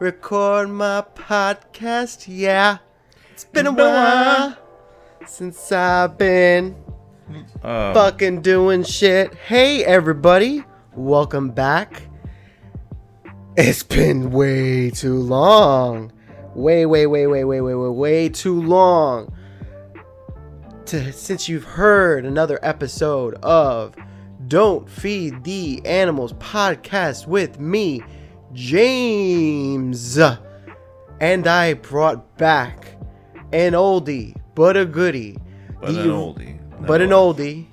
since I couldn't record my podcast. Yeah, it's been a while since I've been Uh, fucking doing shit. Hey, everybody, welcome back. It's been way too long. Way, way, way, way, way, way, way, way too long. To, since you've heard another episode of Don't Feed the Animals podcast with me, James. And I brought back an oldie, but a goodie. but the an oldie. but an oldie,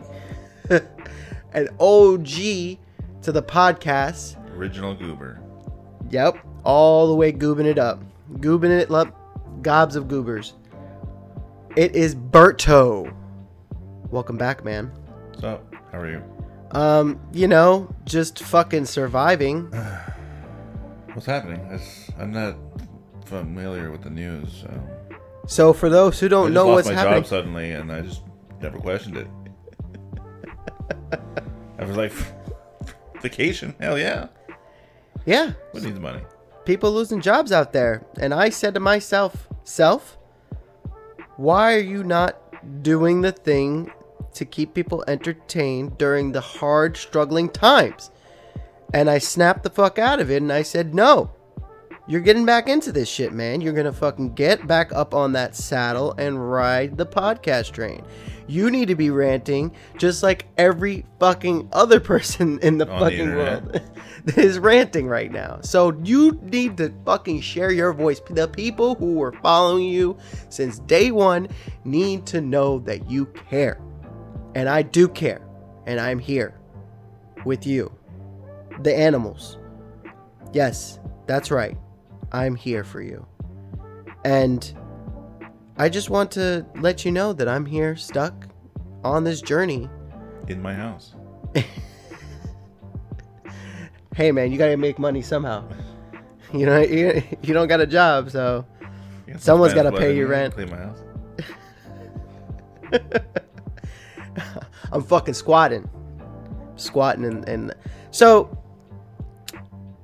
an OG to the podcast. Original goober. Yep, all the way goobing it up, goobing it up, gobs of goobers. It is Berto. Welcome back, man. So, how are you? Um, you know, just fucking surviving. What's happening? It's, I'm not familiar with the news. So. So for those who don't just know lost what's my happening, job suddenly, and I just never questioned it. I was like, vacation? Hell yeah. yeah, Who needs money? people losing jobs out there. And I said to myself, self, why are you not doing the thing to keep people entertained during the hard, struggling times? And I snapped the fuck out of it and I said, no, you're getting back into this shit, man. You're gonna fucking get back up on that saddle and ride the podcast train. You need to be ranting just like every fucking other person in the On fucking internet. world that is ranting right now. So you need to fucking share your voice. The people who are following you since day one need to know that you care. And I do care. And I'm here with you. The animals. Yes, that's right. I'm here for you. And I just want to let you know that I'm here stuck on this journey. In my house. Hey man, you got to make money somehow. You know, you, you don't got a job, so You got Someone's gotta pay your rent. Clean my house. I'm fucking squatting. Squatting and, and so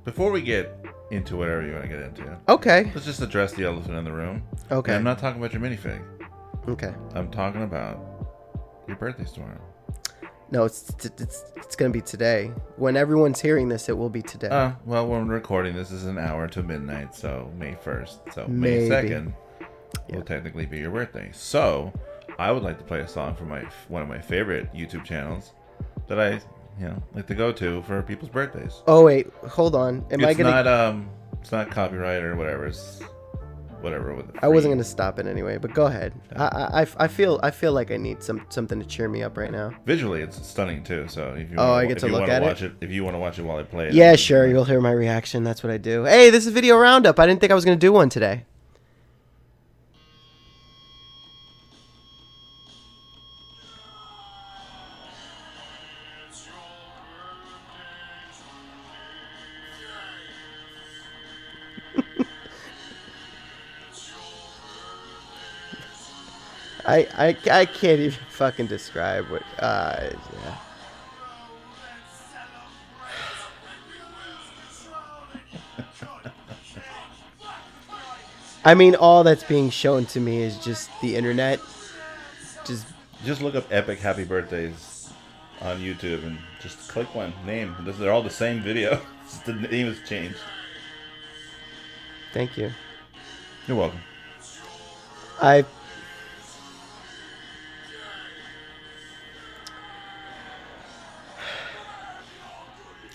Before we get into whatever you want to get into, okay. let's just address the elephant in the room. Okay. And I'm not talking about your minifig. Okay. I'm talking about your birthday's tomorrow. No, it's it's it's going to be today. When everyone's hearing this, it will be today. Uh, well, when we're recording, this is an hour to midnight, so May 1st. So May 2nd Yeah. will technically be your birthday. So I would like to play a song from my one of my favorite YouTube channels that I, you know, like the go to for people's birthdays. oh wait, hold on. Am it's I going not um, it's not copyright or whatever. It's whatever with. I wasn't going to stop it anyway, but go ahead. I, I, I- I feel I feel like I need some something to cheer me up right now. Visually, it's stunning too. So if you Oh, wanna, I get to look at it? watch it, if you want to watch it while I play it, Yeah, sure. You'll hear my reaction. That's what I do. Hey, this is a video roundup. I didn't think I was going to do one today. I, I, I can't even fucking describe what. Uh, yeah. I mean, all that's being shown to me is just the internet. Just Just look up epic happy birthdays on YouTube and just click one name. They're all the same video. The name has changed. thank you. You're welcome. I.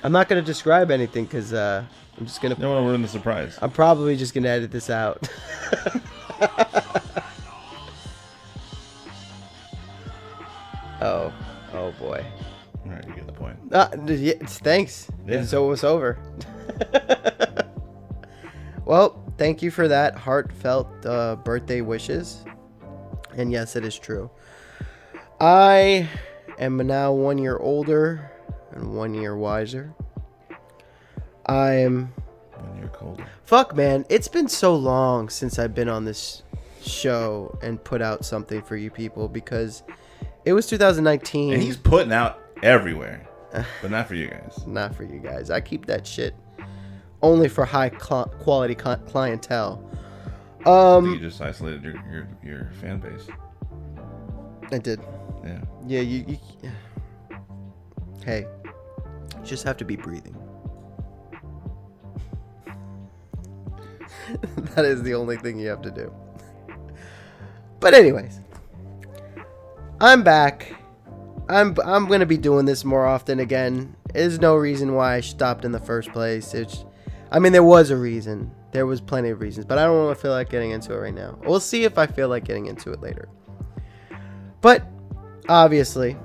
I'm not gonna describe anything because uh, I'm just gonna. You don't want to ruin the surprise. I'm probably just gonna edit this out. oh, oh boy. All right, you get the point. Uh, yeah, thanks. Yeah. And so it was over. well, thank you for that heartfelt uh, birthday wishes. And yes, it is true. I am now one year older and one year wiser. I am. When you're cold. Fuck, man. It's been so long since I've been on this show and put out something for you people because it was 2019. And he's putting out everywhere, but not for you guys. not for you guys. I keep that shit only for high cl- quality cli- clientele. Um, you just isolated your, your your fan base. I did. Yeah. Yeah, you. you hey, you just have to be breathing. that is the only thing you have to do. But anyways, I'm back. I'm I'm gonna be doing this more often again. There's no reason why I stopped in the first place. It's, I mean, there was a reason. There was plenty of reasons, but I don't want to feel like getting into it right now. We'll see if I feel like getting into it later. But obviously,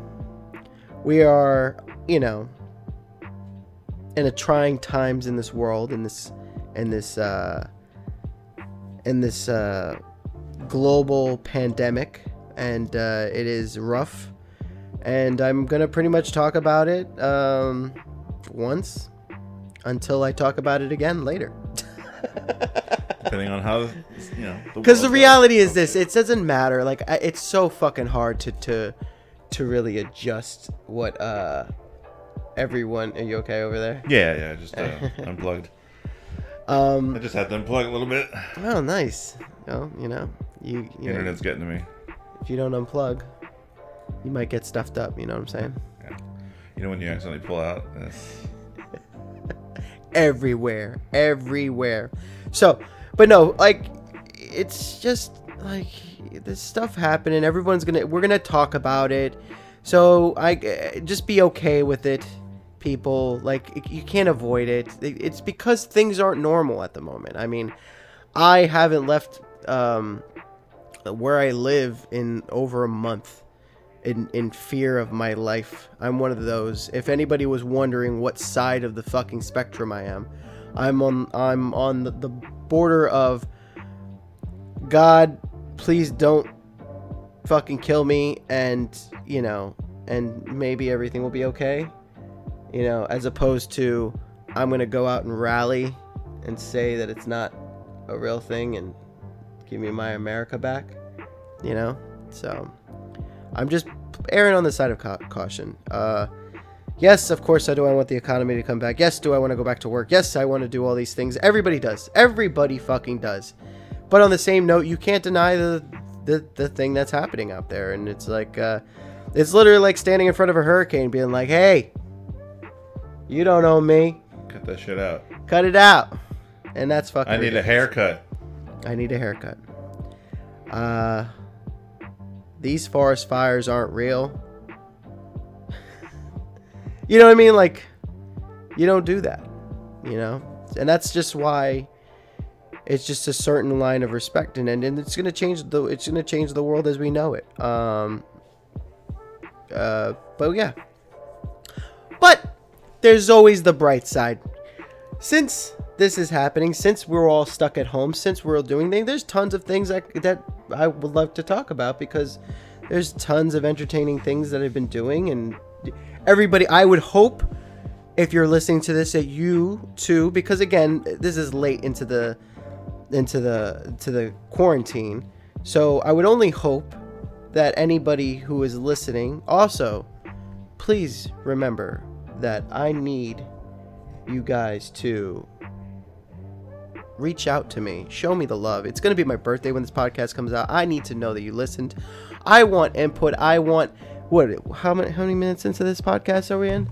we are, you know, in a trying times in this world, in this, in this, uh, in this uh, global pandemic, and uh, it is rough. And I'm gonna pretty much talk about it um, once until I talk about it again later. Depending on how you know. Because the goes. reality is this: it doesn't matter. Like it's so fucking hard to to to really adjust what uh everyone. Are you okay over there? Yeah, yeah. Just uh, unplugged. I Um. just had to unplug a little bit. Oh, nice. Well, you know, you you know, Internet's getting to me. if you don't unplug, you might get stuffed up. You know what I'm saying? Yeah. You know when you accidentally pull out. Everywhere, everywhere. So, but no, like it's just like this stuff happening. Everyone's gonna, we're gonna talk about it. So I just be okay with it, people. Like you can't avoid it. It's because things aren't normal at the moment. I mean, I haven't left um, where I live in over a month in in fear of my life. I'm one of those. If anybody was wondering what side of the fucking spectrum I am, I'm on I'm on the, the border of God, please don't fucking kill me and, you know, and maybe everything will be okay. You know, as opposed to I'm going to go out and rally and say that it's not a real thing and give me my America back, you know? So, I'm just erring on the side of ca- caution. Uh, yes, of course, I do. I want the economy to come back. Yes, do I want to go back to work? Yes, I want to do all these things. Everybody does. Everybody fucking does. But on the same note, you can't deny the the, the thing that's happening out there, and it's like uh, it's literally like standing in front of a hurricane, being like, "Hey, you don't own me. cut that shit out. Cut it out." And that's fucking. I need a haircut. I need a haircut. Uh, these forest fires aren't real. you know what I mean? Like, you don't do that. You know, and that's just why it's just a certain line of respect, and and, and it's gonna change the it's gonna change the world as we know it. Um. Uh, but yeah. There's always the bright side since this is happening, since we're all stuck at home, since we're all doing things, there's tons of things that, that I would love to talk about because there's tons of entertaining things that I've been doing. And everybody, I would hope if you're listening to this that you too, because again, this is late into the into the to the quarantine. So I would only hope that anybody who is listening also please remember that I need you guys to reach out to me. Show me the love. It's going to be my birthday when this podcast comes out. I need to know that you listened. I want input. I want what how many how many minutes into this podcast are we in?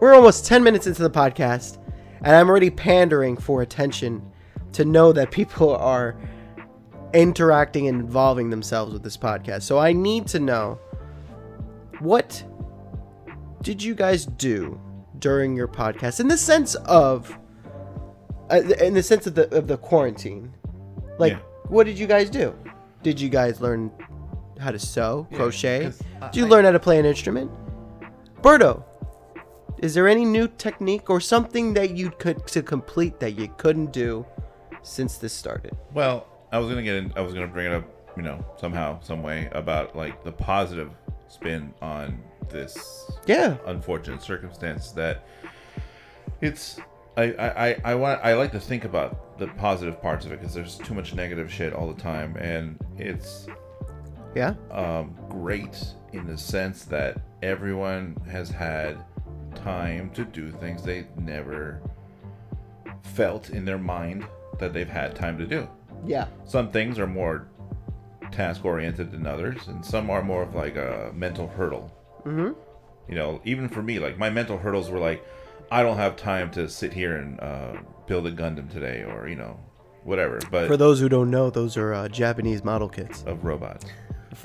We're almost 10 minutes into the podcast and I'm already pandering for attention to know that people are interacting and involving themselves with this podcast. So I need to know what did you guys do during your podcast in the sense of uh, in the sense of the of the quarantine like Yeah. what did you guys do did you guys learn how to sew Yeah, crochet did you I- learn how to play an instrument berto is there any new technique or something that you could to complete that you couldn't do since this started Well, I was gonna get in. I was gonna bring it up, you know, somehow, some way about like the positive spin on this yeah unfortunate circumstance that it's. I, I, I- I want I like to think about the positive parts of it because there's too much negative shit all the time and it's yeah um, great in the sense that everyone has had time to do things they never felt in their mind that they've had time to do. Yeah. Some things are more task oriented than others, and some are more of like a mental hurdle. Mm-hmm. You know, even for me, like my mental hurdles were like, I don't have time to sit here and uh, build a Gundam today, or you know, whatever. But For those who don't know, those are uh, Japanese model kits. of robots.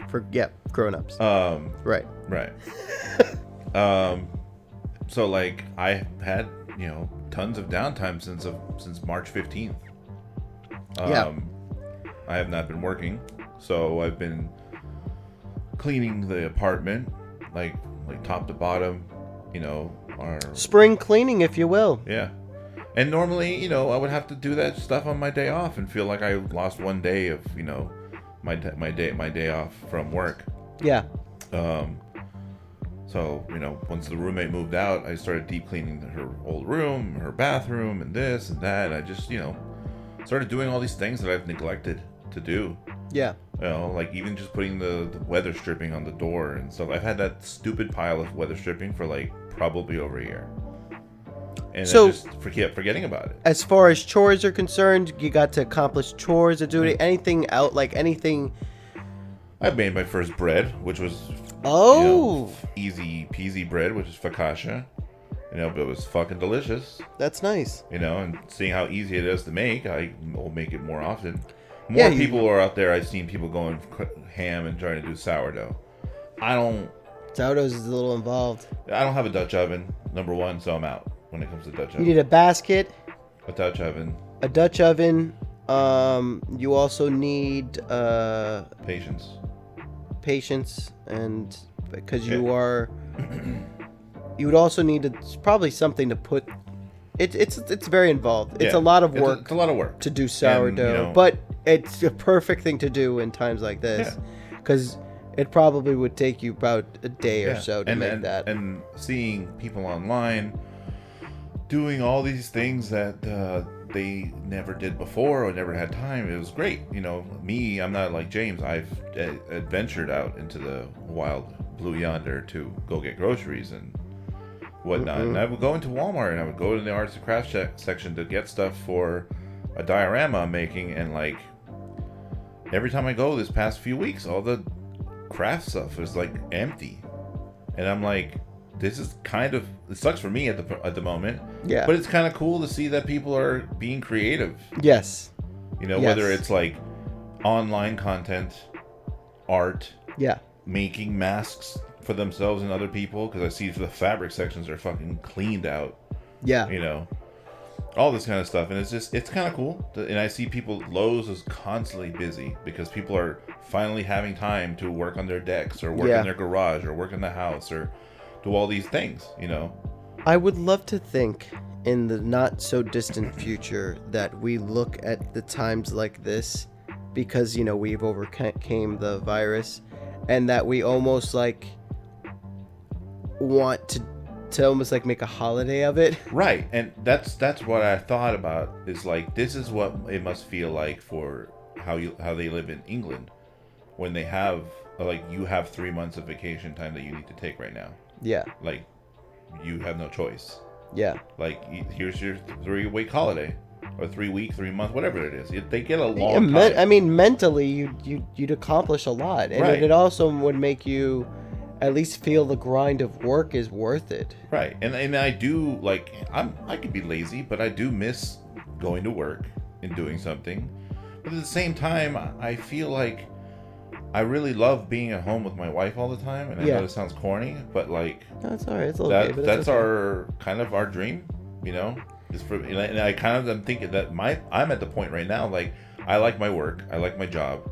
For yeah, grown-ups. Um, right. Right. um, so like I had you know tons of downtime since of since March fifteenth. Um, Yeah. I have not been working, so I've been cleaning the apartment, like like top to bottom. You know, our Spring cleaning, if you will. yeah. And normally, you know, I would have to do that stuff on my day off and feel like I lost one day of you know my my day my day off from work. Yeah. Um, so you know, once the roommate moved out, I started deep cleaning her old room, her bathroom, and this and that. I just you know started doing all these things that I've neglected to do. Yeah. You know, like even just putting the, the weather stripping on the door and stuff. I've had that stupid pile of weather stripping for like probably over a year, and So- I just forget forgetting about it. As far as chores are concerned, you got to accomplish chores or duty. Mm-hmm. Anything out like anything. I made my first bread, which was you Oh. know, easy peasy bread, which is focaccia. You know, but it was fucking delicious. That's nice. you know, and seeing how easy it is to make, I will make it more often. More Yeah, you- people are out there. I've seen people going ham and trying to do sourdough. I don't. Sourdough's is a little involved. I don't have a Dutch oven. Number one, so I'm out when it comes to Dutch oven. You need a basket, a Dutch oven, a Dutch oven. Um, you also need uh, patience. patience, and because you Yeah. are, you would also need to, it's probably something to put. It, it's it's very involved. It's Yeah, a lot of it's a- work It's a, lot of work. to do sourdough, know- but it's a perfect thing to do in times like this, because it probably would take you about a day or Yeah. so to and, make and, that. And seeing people online doing all these things that uh, they never did before or never had time, it was great. You know, me, I'm not like James. I've uh, adventured out into the wild blue yonder to go get groceries and whatnot. And I would go into Walmart and I would go to the arts and crafts section to get stuff for a diorama I'm making. And like every time I go this past few weeks, all the craft stuff is like empty. And I'm like, this is kind of it sucks for me at the at the moment. Yeah. But it's kind of cool to see that people are being creative. yes. You know, Yes. whether it's like online content, art, Yeah. making masks for themselves and other people. Because I see the fabric sections are fucking cleaned out. Yeah. You know, all this kind of stuff, and it's just it's kind of cool. And I see people Lowe's is constantly busy because people are finally having time to work on their decks or work Yeah. in their garage or work in the house or do all these things. You know, I would love to think in the not so distant future that we look at the times like this because you know we've overcame the virus and that we almost like want to to almost like make a holiday of it. right? And that's that's what I thought about. Is like this is what it must feel like for how you how they live in England when they have like you have three months of vacation time that you need to take right now. Yeah. Like you have no choice. Yeah. Like here's your three week holiday, or three week, three month, whatever it is. They get a long time. I mean mentally you you you'd accomplish a lot and Right. it, it also would make you at least feel the grind of work is worth it. right, and and I do like I'm I could be lazy, but I do miss going to work and doing something. But at the same time, I feel like I really love being at home with my wife all the time. And I Yeah. know it sounds corny, but like No, all right. It's a little that okay, but that's okay. our kind of our dream you know is for and I, and I kind of am thinking that my i'm at the point right now like i like my work i like my job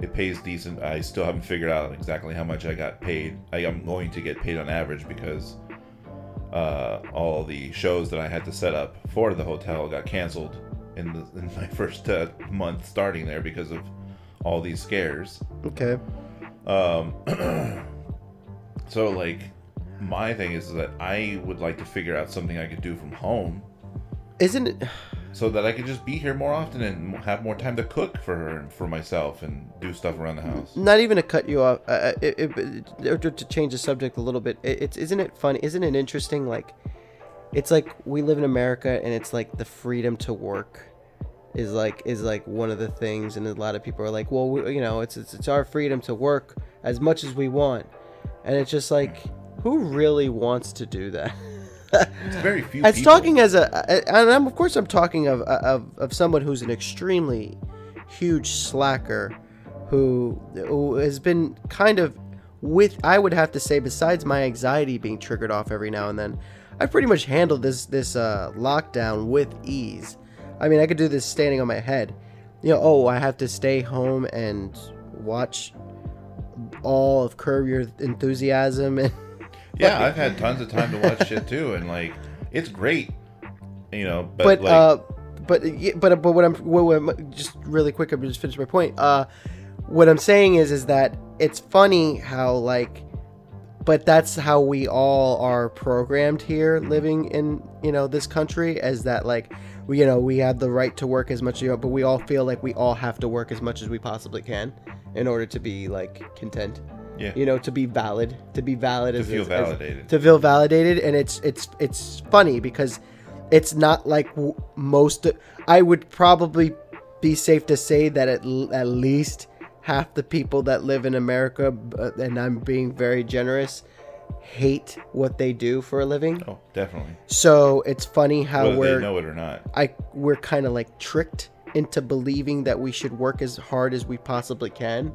it pays decent. I still haven't figured out exactly how much i got paid. I am going to get paid on average because uh, all the shows that i had to set up for the hotel got canceled in, the, in my first uh, month starting there because of all these scares. Okay. um, so like, my thing is that I would like to figure out something I could do from home. Isn't it so that I could just be here more often and have more time to cook for her and for myself and do stuff around the house. not even to cut you off, uh, it, it, or to to change the subject a little bit. It, it's isn't it fun? Isn't it interesting? Like, it's like we live in America and it's like the freedom to work is like is like one of the things and a lot of people are like well we, you know it's, it's it's our freedom to work as much as we want and it's just like who really wants to do that It's very few. people. talking as a and I'm, of course i'm talking of, of of someone who's an extremely huge slacker who who has been kind of with i would have to say besides my anxiety being triggered off every now and then i've pretty much handled this this uh, lockdown with ease i mean i could do this standing on my head you know oh i have to stay home and watch all of curb your enthusiasm and Yeah, I've had tons of time to watch shit too, and like it's great, you know. But, but like, uh but but but what I'm what, what I'm- just really quick I'm just finish my point uh what I'm saying is is that it's funny how like but that's how we all are programmed here living in you know this country as that like we you know we have the right to work as much as you but we all feel like we all have to work as much as we possibly can in order to be like content yeah, you know to be valid to be valid to as feel as- validated. to feel validated and it's it's it's funny because it's not like w- most i would probably be safe to say that at, at least half the people that live in america uh, and i'm being very generous hate what they do for a living oh, definitely. so it's funny how Whether we're they know it or not. I we're kind of like tricked into believing that we should work as hard as we possibly can,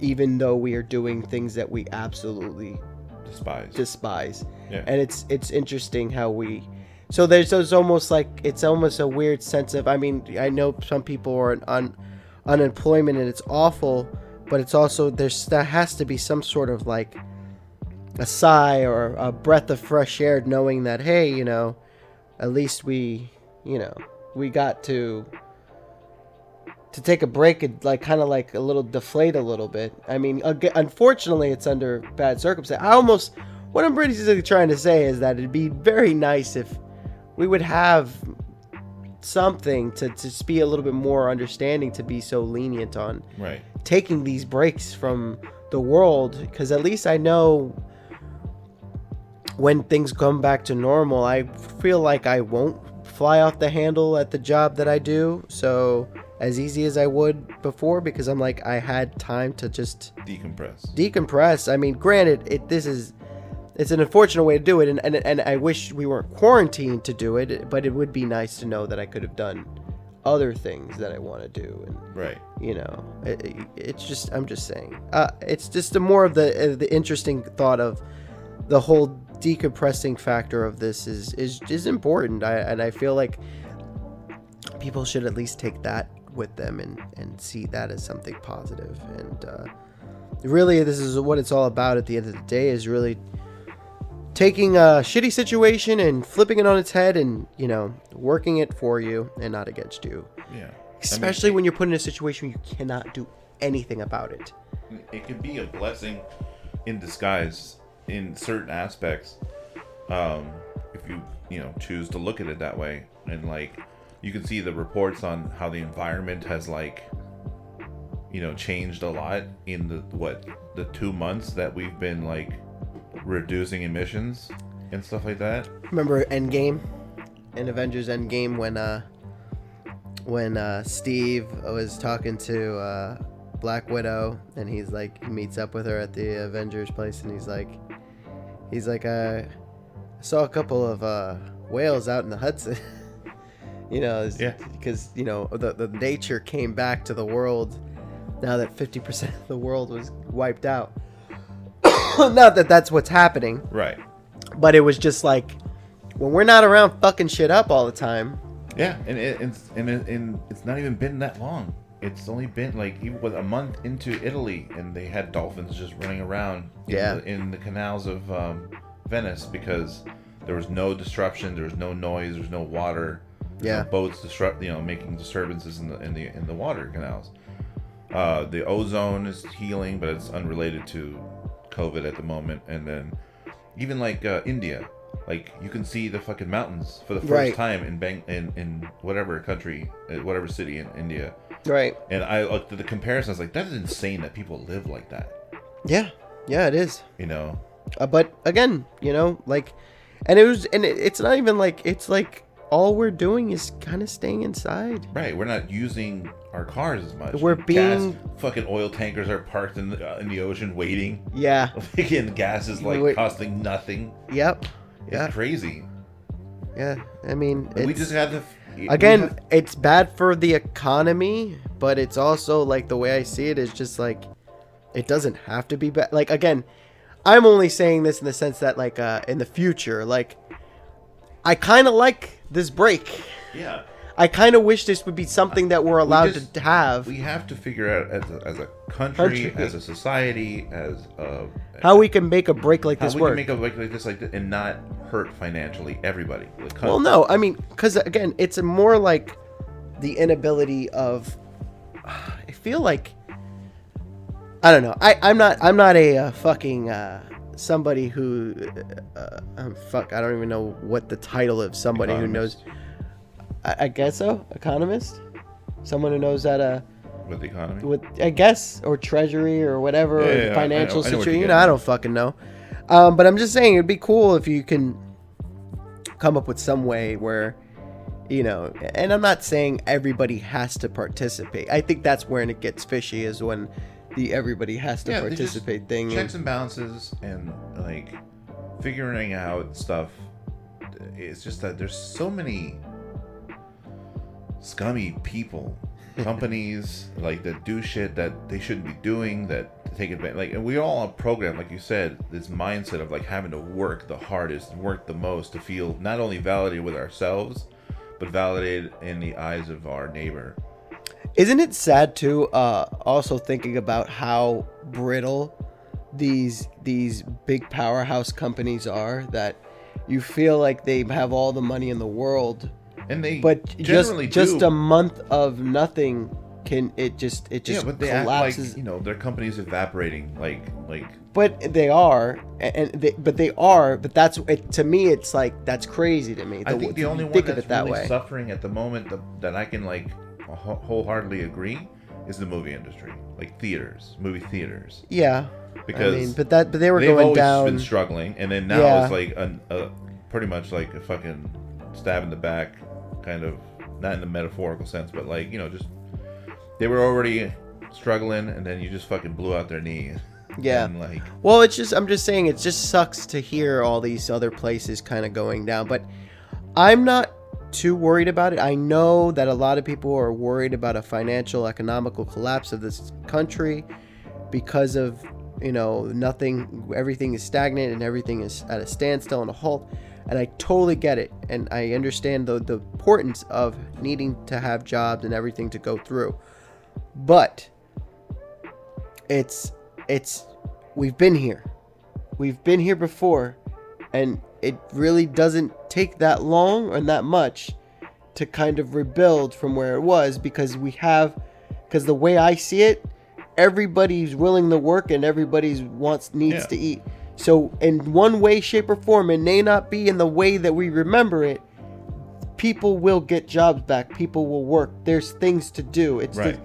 even though we are doing things that we absolutely Despise. despise. Yeah. And it's it's interesting how we so there's there's almost like it's almost a weird sense of I mean I know some people are on unemployment and it's awful, but it's also there's there has to be some sort of like a sigh or a breath of fresh air knowing that hey you know at least we you know we got to to take a break and like kind of like a little deflate a little bit i mean aga unfortunately it's under bad circumstances i almost what i'm basically trying to say is that it'd be very nice if we would have something to, to just be a little bit more understanding to be so lenient on right. taking these breaks from the world because at least I know when things come back to normal, I feel like I won't fly off the handle at the job that I do. So as easy as I would before because I'm like I had time to just Decompress. decompress. I mean, granted, it this is it's an unfortunate way to do it, and, and and I wish we weren't quarantined to do it. But it would be nice to know that I could have done other things that I want to do, and right. you know, it, it- it's just I'm just saying, uh, it's just a more of the uh, the interesting thought of the whole decompressing factor of this is is is important. I and I feel like people should at least take that with them and and see that as something positive. And uh, really this is what it's all about at the end of the day is really taking a shitty situation and flipping it on its head and you know working it for you and not against you. Yeah. especially when you're put in a situation where you cannot do anything about it. It could be a blessing in disguise in certain aspects um if you you know choose to look at it that way. And like you can see the reports on how the environment has like you know changed a lot in the what the two months that we've been like reducing emissions and stuff like that. Remember endgame? And avengers endgame when uh when uh steve was talking to uh black widow and he's like meets up with her at the avengers place and he's like he's like I saw a couple of uh whales out in the hudson you know it's- Yeah. because you know the, the nature came back to the world now that 50% of the world was wiped out not that that's what's happening right but it was just like when we're not around fucking shit up all the time. Yeah, and it, it's and, it, and it's not even been that long. It's only been like even with a month into Italy, and they had dolphins just running around in, Yeah. the, in the canals of um, Venice because there was no disruption, there was no noise, there was no water, Yeah. no boats disrupt, you know, making disturbances in the in the in the water canals. Uh, the ozone is healing, but it's unrelated to COVID at the moment. And then even like uh, India, like you can see the fucking mountains for the first Right. time in Bang in in whatever country, uh, whatever city in India. Right. And I looked at the comparison. I was like, that is insane that people live like that. Yeah. Yeah, it is. You know? Uh, but again, you know, like and it was and it, it's not even like it's like all we're doing is kind of staying inside. Right, we're not using our cars as much. We're being- gas, fucking oil tankers are parked in the, uh, in the ocean waiting. Yeah. Again, gas is like Wait. costing nothing. Yep. It's Yeah. crazy. Yeah. I mean, we just have to. again have- it's bad for the economy but it's also like the way i see it is just like it doesn't have to be bad like again i'm only saying this in the sense that like uh in the future like i kind of like this break yeah. i kind of wish this would be something that we're allowed just- to have We have to figure out as a, as a country, Country. as a society, as a, how we can make a break like this we work we can make a break like this like this and not hurt financially everybody. Well, no, I mean, because again, it's more like the inability of. I feel like. I don't know. I I'm not I'm not a uh, fucking uh, somebody who. Uh, um, fuck, I don't even know what the title of somebody who knows. I, I guess so. Economist, someone who knows how to with the economy. with I guess or treasury or whatever Yeah, or yeah, financial know- I know what situation. you're know, I don't fucking know. Um, but I'm just saying it'd be cool if you can come up with some way where you know and i'm not saying everybody has to participate i think that's when it gets fishy is when the everybody has to Yeah, participate thing checks and balances and like figuring out stuff. It's just that there's so many scummy people companies like that do shit that they shouldn't be doing that take advantage like and we all are programmed like you said this mindset of like having to work the hardest work the most to feel not only validated with ourselves but validated in the eyes of our neighbor Isn't it sad too? Uh, also thinking about how brittle these these big powerhouse companies are. That you feel like they have all the money in the world, and they but just generally just a month of nothing can it just it just yeah, but they act like collapses. you know their company's evaporating like like but they are, and they, but they are. But that's it, to me. It's like that's crazy to me. I the- think the only one think that's of it that really way. suffering at the moment that, that I can like wholeheartedly agree is the movie industry, like theaters, movie theaters, yeah, because I mean, but that but they were going down. been struggling, and then now Yeah. it's like a, a pretty much like a fucking stab in the back, kind of not in the metaphorical sense, but like you know just they were already struggling, and then you just fucking blew out their knee. Yeah. and like Well, it's just I'm just saying it just sucks to hear all these other places kind of going down, but I'm not too worried about it. I know that a lot of people are worried about a financial economical collapse of this country because of, you know, nothing everything is stagnant and everything is at a standstill and a halt. And I totally get it. And I understand the the importance of needing to have jobs and everything to go through. But it's it's we've been here we've been here before and it really doesn't take that long or that much to kind of rebuild from where it was because we have because the way i see it everybody's willing to work and everybody's wants needs Yeah. to eat. So in one way shape or form it may not be in the way that we remember it people will get jobs back. People will work. There's things to do. It's Right. the-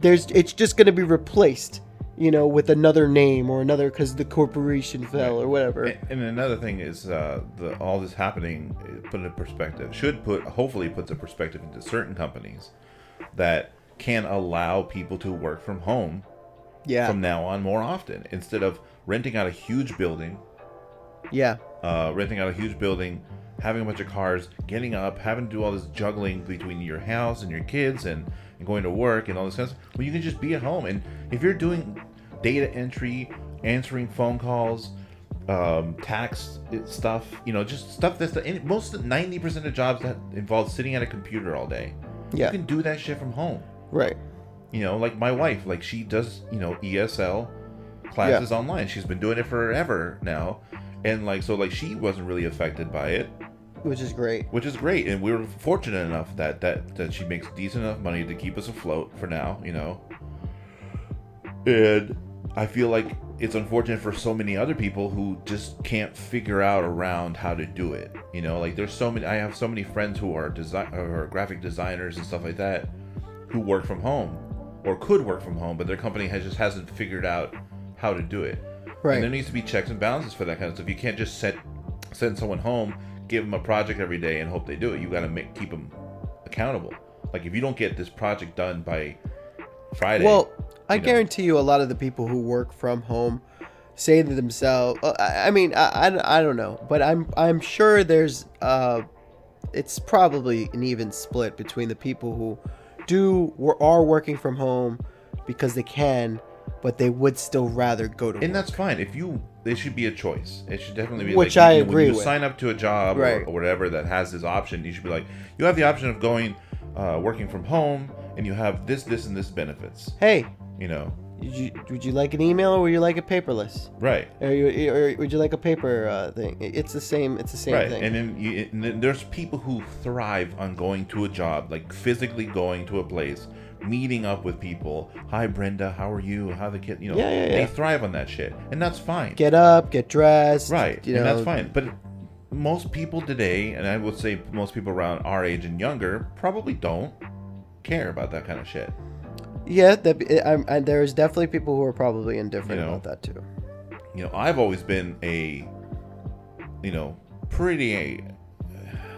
there's it's just going to be replaced you know with another name or another because the corporation fell or whatever And, and another thing is uh, the all this happening, put in perspective, should put hopefully puts a perspective into certain companies that can allow people to work from home yeah from now on more often instead of renting out a huge building, yeah uh, renting out a huge building, having a bunch of cars, getting up, having to do all this juggling between your house and your kids and, and going to work and all this kind of stuff. Well, you can just be at home. And if you're doing data entry, answering phone calls, um, tax stuff, you know, just stuff that's the, most 90% of jobs that involve sitting at a computer all day. Yeah. You can do that shit from home. right You know, like my wife, like she does, you know, ESL classes online. She's been doing it forever now. And like so like she wasn't really affected by it, which is great which is great. And we were fortunate enough that that that she makes decent enough money to keep us afloat for now, you know. And I feel like it's unfortunate for so many other people who just can't figure out around how to do it. You know, like there's so many. I have so many friends who are design or graphic designers and stuff like that who work from home or could work from home, but their company has just hasn't figured out how to do it. Right. And there needs to be checks and balances for that kind of stuff. You can't just set send someone home, give them a project every day, and hope they do it. You got to make keep them accountable. Like if you don't get this project done by Friday, Well, I know. guarantee you, a lot of the people who work from home say to themselves, uh, I mean, I, I, I don't know, but I'm I'm sure there's uh, it's probably an even split between the people who do or are working from home because they can, but they would still rather go to and work. that's fine. If you, there should be a choice. It should definitely be Which like, I you agree when you with. sign up to a job or- or, whatever that has this option. You should be like, you have the option of going, uh, working from home, and you have this, this, and this benefits. Hey, You know, would you, would you like an email or would you like it paperless? right. Or, you, or would you like a paper uh, thing? It's the same. It's the same right thing. and then, you, and then there's people who thrive on going to a job like physically going to a place meeting up with people hi brenda how are you how the kid you know Yeah, yeah, they yeah. thrive on that shit and that's fine get up, get dressed. right You know, and that's fine but most people today and i would say most people around our age and younger probably don't care about that kind of shit Yeah, that, I'm, and there's definitely people who are probably indifferent You know. about that too. you know i've always been a you know pretty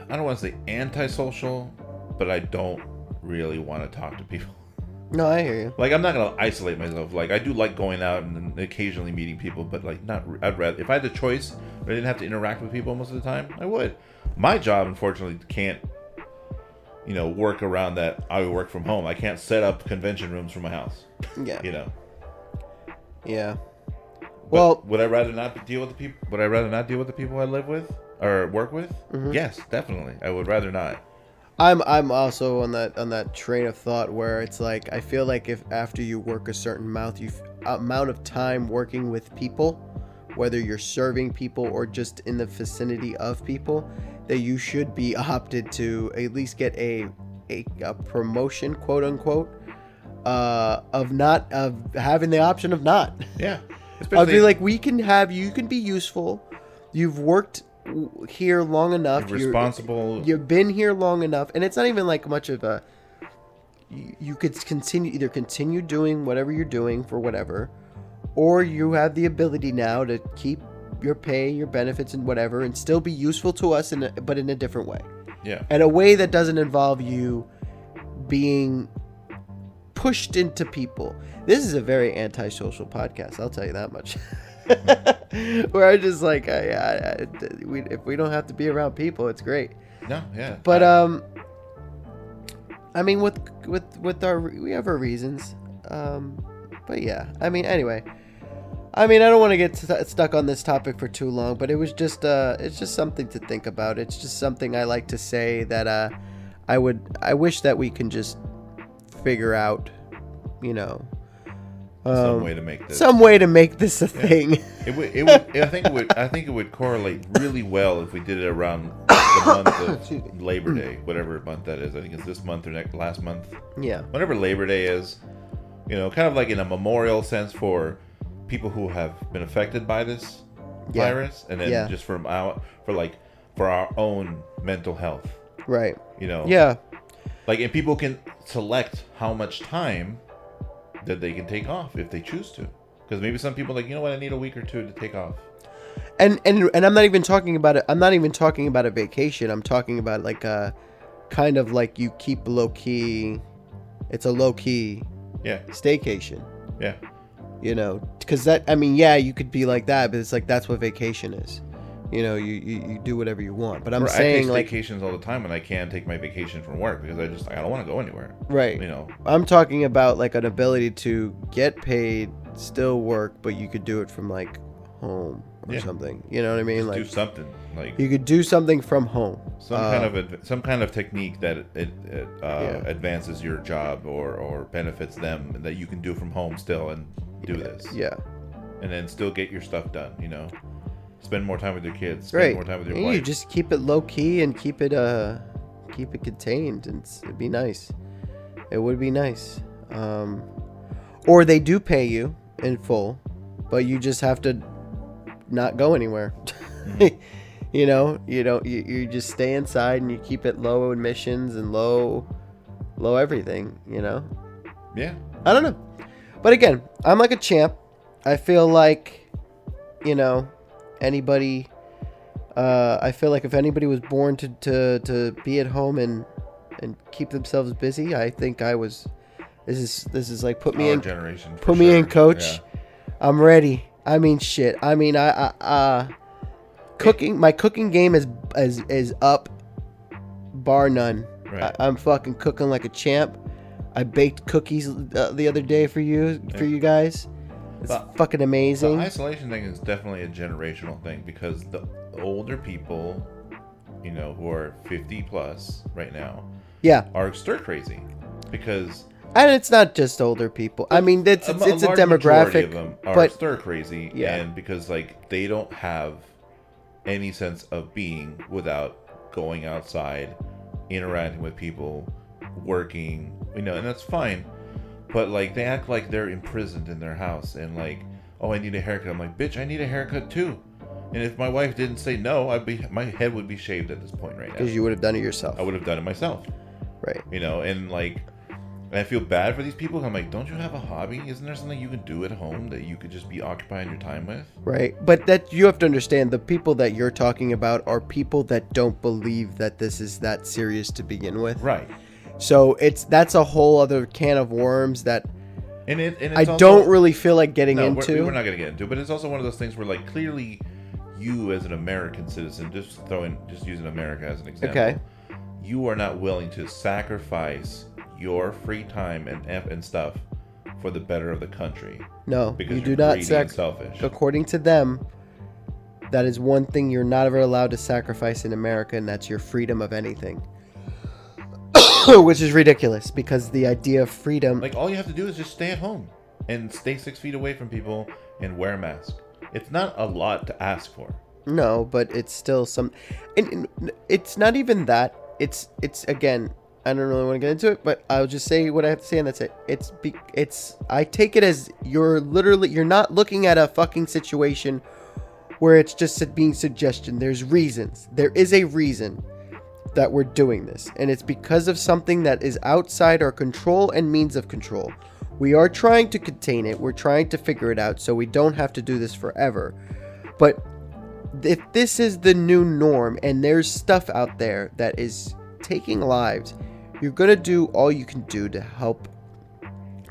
i don't want to say antisocial but i don't really want to talk to people No, I hear you. like i'm not gonna isolate myself like i do like going out and occasionally meeting people but like not i'd rather if i had the choice but i didn't have to interact with people most of the time i would my job unfortunately can't you know work around that i work from home. I can't set up convention rooms from my house. Yeah, you know? Yeah. But Well- would i rather not deal with the people would i rather not deal with the people i live with or work with? Mm-hmm. yes definitely. I would rather not. I'm I'm also on that on that train of thought where it's like I feel like if after you work a certain amount you amount of time working with people, whether you're serving people or just in the vicinity of people, that you should be opted to at least get a a, a promotion, quote unquote, uh, of not of having the option of not. yeah I'd be like, we can have you can be useful. You've worked here long enough. You're- responsible You've been here long enough, and it's not even like much of a. You, you could continue either continue doing whatever you're doing for whatever, or you have the ability now to keep your pay, your benefits, and whatever, and still be useful to us, in a, but in a different way, yeah and a way that doesn't involve you being pushed into people. This is a very antisocial podcast. I'll tell you that much. Where I just like, I, I, I, we, if we don't have to be around people, it's great. no yeah But I- um, I mean, with with with our we have our reasons. Um, but yeah, I mean, anyway. I mean, I don't want to get st- stuck on this topic for too long, but it was just uh, it's just something to think about. It's just something I like to say that uh, I would I wish that we can just figure out, you know, some um, way to make this some way to make this a thing. It would, it would, I think it would, I think it would correlate really well if we did it around the month of Labor Day, whatever month that is. I think it's this month or next last month, yeah, whatever Labor Day is. You know, kind of like in a memorial sense for people who have been affected by this Yeah. virus, and then Yeah. just for our, for like for our own mental health. right. You know, Yeah, like and people can select how much time that they can take off if they choose to. Because maybe some people are like, you know what, I need a week or two to take off. and and and I'm not even talking about it. I'm not even talking about a vacation. I'm talking about like a kind of like you keep low key. It's a low key Yeah, staycation. yeah. You know, because that I mean, yeah, you could be like that, but it's like that's what vacation is. You know, you you, you do whatever you want. But I'm Or saying I take like vacations all the time when I can't take my vacation from work because I just I don't want to go anywhere. right. You know, I'm talking about like an ability to get paid, still work, but you could do it from like home or Yeah. something. You know what I mean? just do Like something like you could do something from home. some Uh, kind of adv- some kind of technique that it, it, it uh, Yeah. advances your job or or benefits them that you can do from home still and do this Yeah. and then still get your stuff done. You know, spend more time with your kids, spend Right. more time with your And wife. you just keep it low key and keep it uh keep it contained and it'd be nice. It would be nice. Um or they do pay you in full, but you just have to not go anywhere. Mm-hmm. you know, you don't you, you just stay inside and you keep it low admissions and low low everything, you know? yeah, I don't know. But again, I'm like a champ. I feel like, you know, anybody, Uh, I feel like if anybody was born to, to, to be at home and and keep themselves busy, I think I was. This is this is like put me Our in generation. put me in, coach. Yeah. I'm ready. I mean, shit. I mean, I, I uh, cooking. My cooking game is is is up, bar none. Right. I, I'm fucking cooking like a champ. I baked cookies uh, the other day for you for you guys. It's But- fucking The amazing. isolation thing is definitely a generational thing because the older people, you know, who are 50 plus right now, yeah, are stir crazy because and it's not just older people. I mean, it's it's, it's a, large majority demographic. of them are but- stir crazy, Yeah. and because like they don't have any sense of being without going outside, interacting with people, working, you know, and that's fine. But like they act like they're imprisoned in their house and like, oh, I need a haircut. I'm like, bitch, I need a haircut too. And if my wife didn't say no, I'd be my head would be shaved at this point right now. Because you would have done it yourself, I would have done it myself right? you know and like and i feel bad for these people i'm like don't you have a hobby isn't there something you can do at home that you could just be occupying your time with Right. But that you have to understand the people that you're talking about are people that don't believe that this is that serious to begin with. right So it's that's a whole other can of worms that and it and I also- don't really feel like getting no, we're, into. we're not gonna get into it but it's also one of those things where like clearly you as an american citizen just throwing just using america as an example Okay. you are not willing to sacrifice your free time and and stuff for the better of the country no, because you do not sac- selfish according to them that is one thing you're not ever allowed to sacrifice in America and that's your freedom of anything. Which is ridiculous because the idea of freedom Like all you have to do is just stay at home and stay six feet away from people and wear a mask. It's not a lot to ask for. No, but it's still some, and, and it's not even that. It's it's again. I don't really want to get into it, but I'll just say what I have to say, and that's it. It's be, it's. I take it as you're literally you're not looking at a fucking situation where it's just being suggestion. There's reasons. There is a reason that we're doing this, and it's because of something that is outside our control and means of control. We are trying to contain it. We're trying to figure it out so we don't have to do this forever. But if this is the new norm and there's stuff out there that is taking lives, you're going to do all you can do to help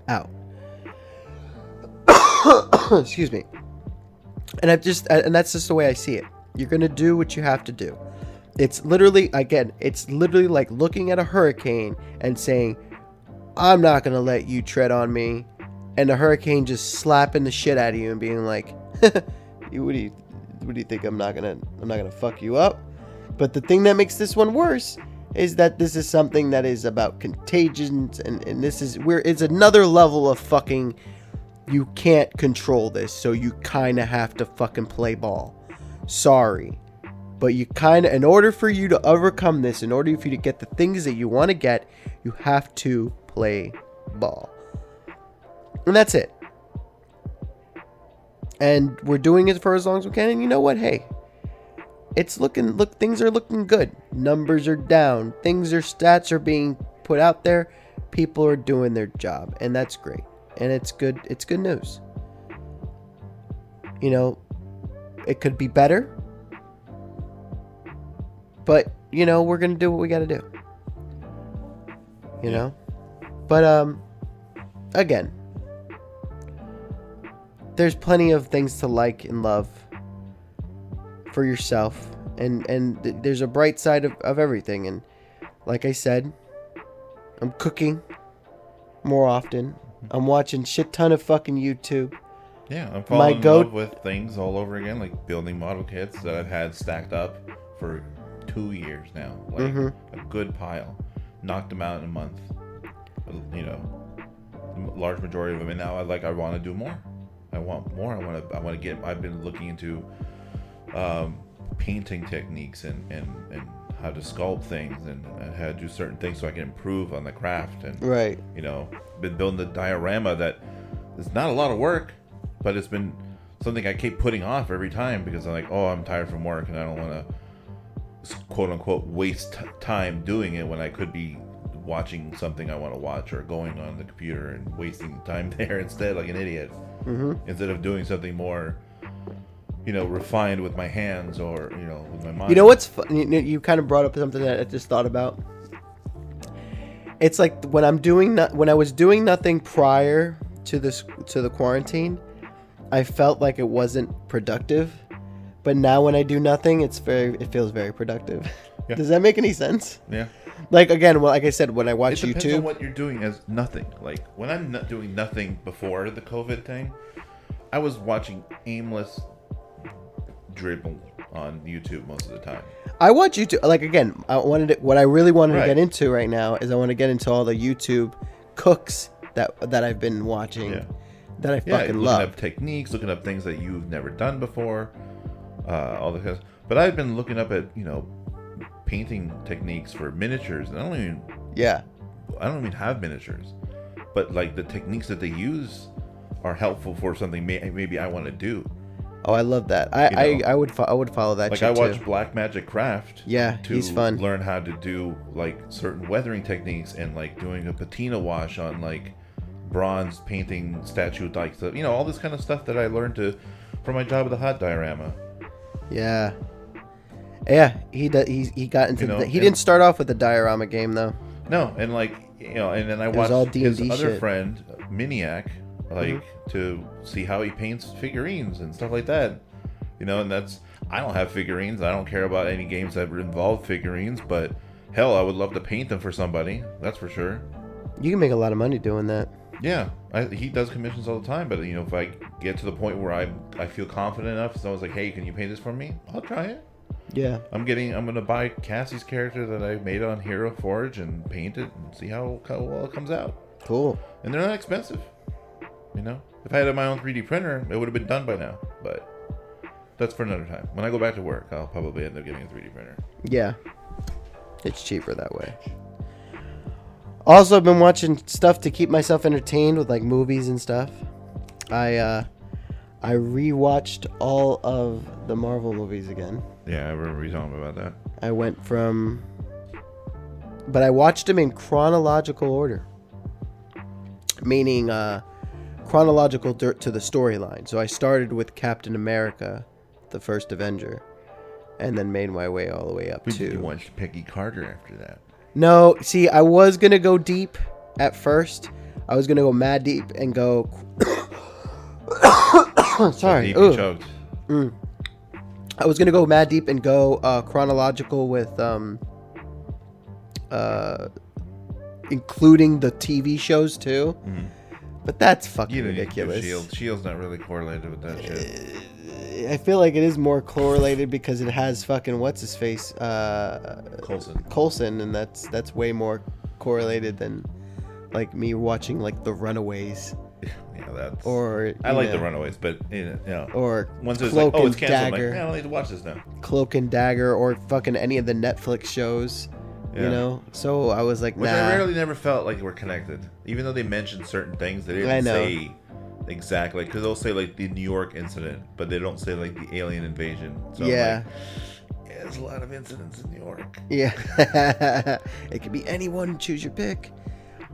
out. Excuse me. And I just and that's just the way I see it. You're going to do what you have to do. It's literally again, it's literally like looking at a hurricane and saying, "I'm not going to let you tread on me." And the hurricane just slapping the shit out of you and being like, "You- "What do you what do you think I'm not going to I'm not going to fuck you up?" But the thing that makes this one worse is that this is something that is about contagions and, and this is where it's another level of fucking you can't control this, so you kind of have to fucking play ball. Sorry. But you kind of, in order for you to overcome this, in order for you to get the things that you want to get, you have to play ball. And that's it. And we're doing it for as long as we can. And you know what? Hey, it's looking, look, things are looking good. Numbers are down. Things are, stats are being put out there. People are doing their job. And that's great and it's good it's good news you know it could be better but you know we're gonna do what we gotta do. You know? But um again there's plenty of things to like and love for yourself and and th- there's a bright side of, of everything and like i said i'm cooking more often. I'm watching shit ton of fucking youtube. Yeah, I'm falling in goat- love with things all over again, like building model kits that I've had stacked up for two years now. Like Mhm. a good pile. Knocked them out in a month. You know, large majority of them. And now I like I want to do more. I want more. I want to. I want to get. I've been looking into um, painting techniques and and and how to sculpt things and, and how to do certain things so I can improve on the craft and right you know, been building the diorama that is not a lot of work, but it's been something I keep putting off every time because I'm like, oh, I'm tired from work and I don't want to quote unquote waste time doing it when I could be watching something I want to watch or going on the computer and wasting time there instead like an idiot mm-hmm. instead of doing something more you know, refined with my hands or you know with my mind. You know what's? You, you kind of brought up something that I just thought about. It's like when I'm doing no- when I was doing nothing prior to this to the quarantine, I felt like it wasn't productive. But now when I do nothing, it's very it feels very productive. Yeah. Does that make any sense? Yeah. Like again, well, like I said, when I It watch depends YouTube, on what you're doing as nothing. Like when I'm not doing nothing before the COVID thing, I was watching aimless dribble on YouTube most of the time. I watch YouTube. Like again, I wanted to, what I really wanted Right. to get into right now is I want to get into all the YouTube cooks that that I've been watching Yeah. that I Yeah, fucking looking love. up techniques, looking up things that you've never done before, uh, all the kind. But I've been looking up at you know painting techniques for miniatures, and I don't even Yeah. I don't even have miniatures, but like the techniques that they use are helpful for something may, maybe I want to do. Oh, I love that. I You know. I, I would fo- I would follow that. Like I watch too. Black Magic Craft. Yeah, to he's fun. Learn how to do like certain weathering techniques and like doing a patina wash on like bronze painting statue like stuff. You know all this kind of stuff that I learned to from my job at the hot diorama. Yeah. Yeah, he does. He, he got into. You know, the, he didn't start off with the diorama game though. No, and like you know, and then I watched all his D&D other friend Miniac, like Mm-hmm. to see how he paints figurines and stuff like that. You know, and that's I don't have figurines. I don't care about any games that involve figurines, but hell, I would love to paint them for somebody. That's for sure. You can make a lot of money doing that. Yeah, I, he does commissions all the time. But you know, if I get to the point where I I feel confident enough, someone's like, "Hey, can you paint this for me?" I'll try it. Yeah. I'm getting. I'm gonna buy Cassie's character that I made on Hero Forge and paint it and see how, how well it comes out. Cool. And they're not expensive. You know, if I had my own 3D printer, it would have been done by now. But that's for another time. When I go back to work, I'll probably end up getting a 3D printer. Yeah. It's cheaper that way. Also, I've been watching stuff to keep myself entertained with like movies and stuff. I uh I rewatched all of the Marvel movies again. Yeah, I remember you telling me about that. I went from but I watched them in chronological order. Meaning uh chronological to the storyline. So I started with Captain America, the first Avenger, and then made my way all the way up But to you watched Peggy Carter after that. No, see, I was gonna go deep at first. I was gonna go mad deep and go. Sorry, Deep Ooh. choked. I was gonna go mad deep and go uh, chronological with um, uh, including the TV shows too. But that's fucking You didn't need to ridiculous. Shield. Shield's not really correlated with that shit. I feel like it is more correlated because it has fucking what's his face, uh, Coulson. Colson, and that's that's way more correlated than like me watching like The Runaways Yeah, that's. or I like the Runaways, but you know, or once it's Cloak like, oh, and it's canceled, I'm like, Dagger, yeah, I don't need to watch this now. Cloak and Dagger, or fucking any of the Netflix shows. You know, so I was like, Which. I rarely never felt like we're connected. Even though they mentioned certain things, they didn't I know. say exactly. Because they'll say like the New York incident, but they don't say like the alien invasion. So yeah, like, yeah, there's a lot of incidents in New York. yeah. it could be anyone. Choose your pick.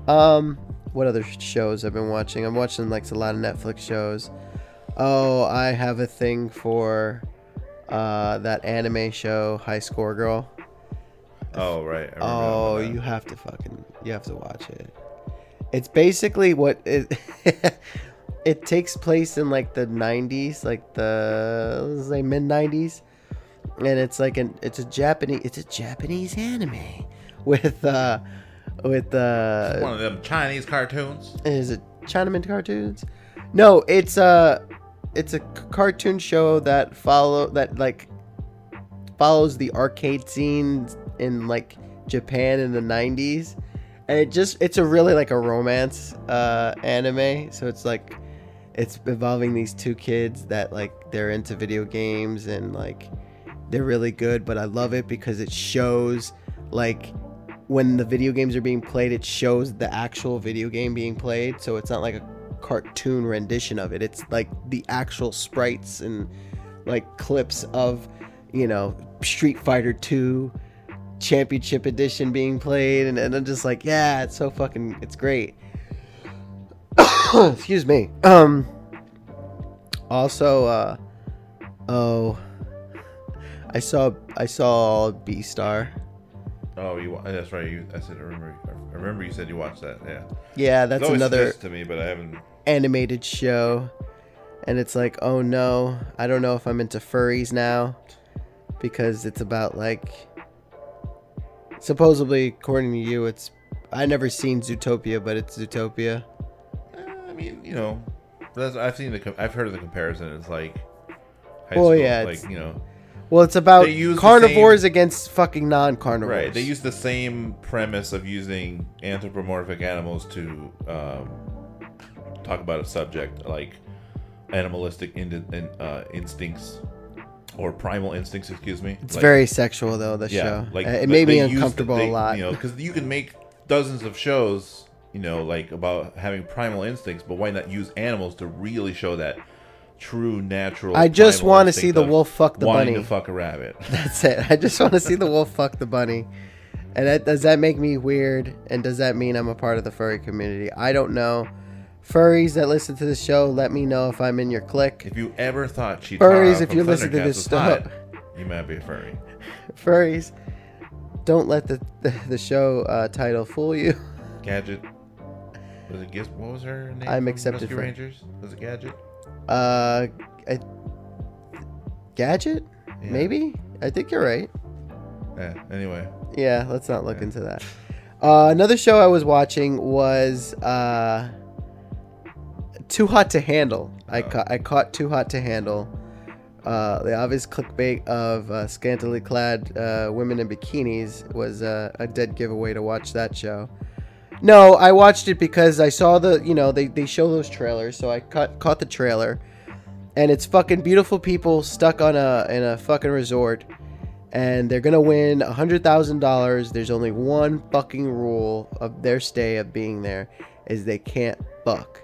Um, what other shows I've been watching? I'm watching like a lot of Netflix shows. Oh, I have a thing for uh that anime show, High Score Girl. Oh right. Oh, you have to fucking you have to watch it. It's basically what it it takes place in like the 90s, like the let's say mid 90s. And it's like an it's a Japanese it's a Japanese anime with uh with uh one of them Chinese cartoons. is it Chinaman cartoons? No, it's a it's a cartoon show that follow that like follows the arcade scene in like Japan in the 90s. And it just it's a really like a romance uh anime, so it's like it's involving these two kids that like they're into video games and like they're really good, but I love it because it shows like when the video games are being played, it shows the actual video game being played. So it's not like a cartoon rendition of it. It's like the actual sprites and like clips of, you know, Street Fighter 2 Championship Edition being played. And, and I'm just like, yeah, it's so fucking, it's great. Excuse me. Um, also, uh, Oh, I saw I saw Beastars. Oh, you. That's right. You. I said. I remember. I remember you said you watched that. Yeah. Yeah, that's another to me, but I haven't. animated show, and it's like, oh no, I don't know if I'm into furries now, because it's about like. Supposedly, according to you, it's. I never seen Zootopia, but it's Zootopia. Eh, I mean, you know, I've seen the. I've heard of the comparison. It's like. High Well, school, yeah, Like you know. Well, it's about They use the carnivores against fucking non-carnivores. Right. They use the same premise of using anthropomorphic animals to um, talk about a subject like animalistic in, in, uh, instincts or primal instincts. Excuse me. It's Like, very sexual though. The yeah. show. Like it made me they use the- uncomfortable they- a lot. You know, because you can make dozens of shows. You know, like about having primal instincts, but why not use animals to really show that true natural? I just want to see the wolf fuck the bunny. to fuck a rabbit. That's it. I just want to see the wolf fuck the bunny. And that, does that make me weird? And does that mean I'm a part of the furry community? I don't know. Furries that listen to the show, let me know if I'm in your clique. If you ever thought Chitara Furries, if you listen to this stuff. you might be a furry. Furries, don't let the the, the show uh, title fool you. Gadget. Was it? What was her name? I'm from accepted Rescue for- Rangers. Was it Gadget? Uh, I, gadget? Yeah. Maybe. I think you're right. Yeah. Anyway, Yeah, let's not look Yeah. into that. Uh, another show I was watching was uh, Too Hot to Handle. I Oh. caught I caught Too Hot to Handle. Uh, the obvious clickbait of uh, scantily clad uh, women in bikinis was uh, a dead giveaway to watch that show. No, I watched it because I saw the you know they, they show those trailers, so I caught caught the trailer, and it's fucking beautiful people stuck on a in a fucking resort, and they're gonna win a hundred thousand dollars. There's only one fucking rule of their stay of being there, is they can't fuck,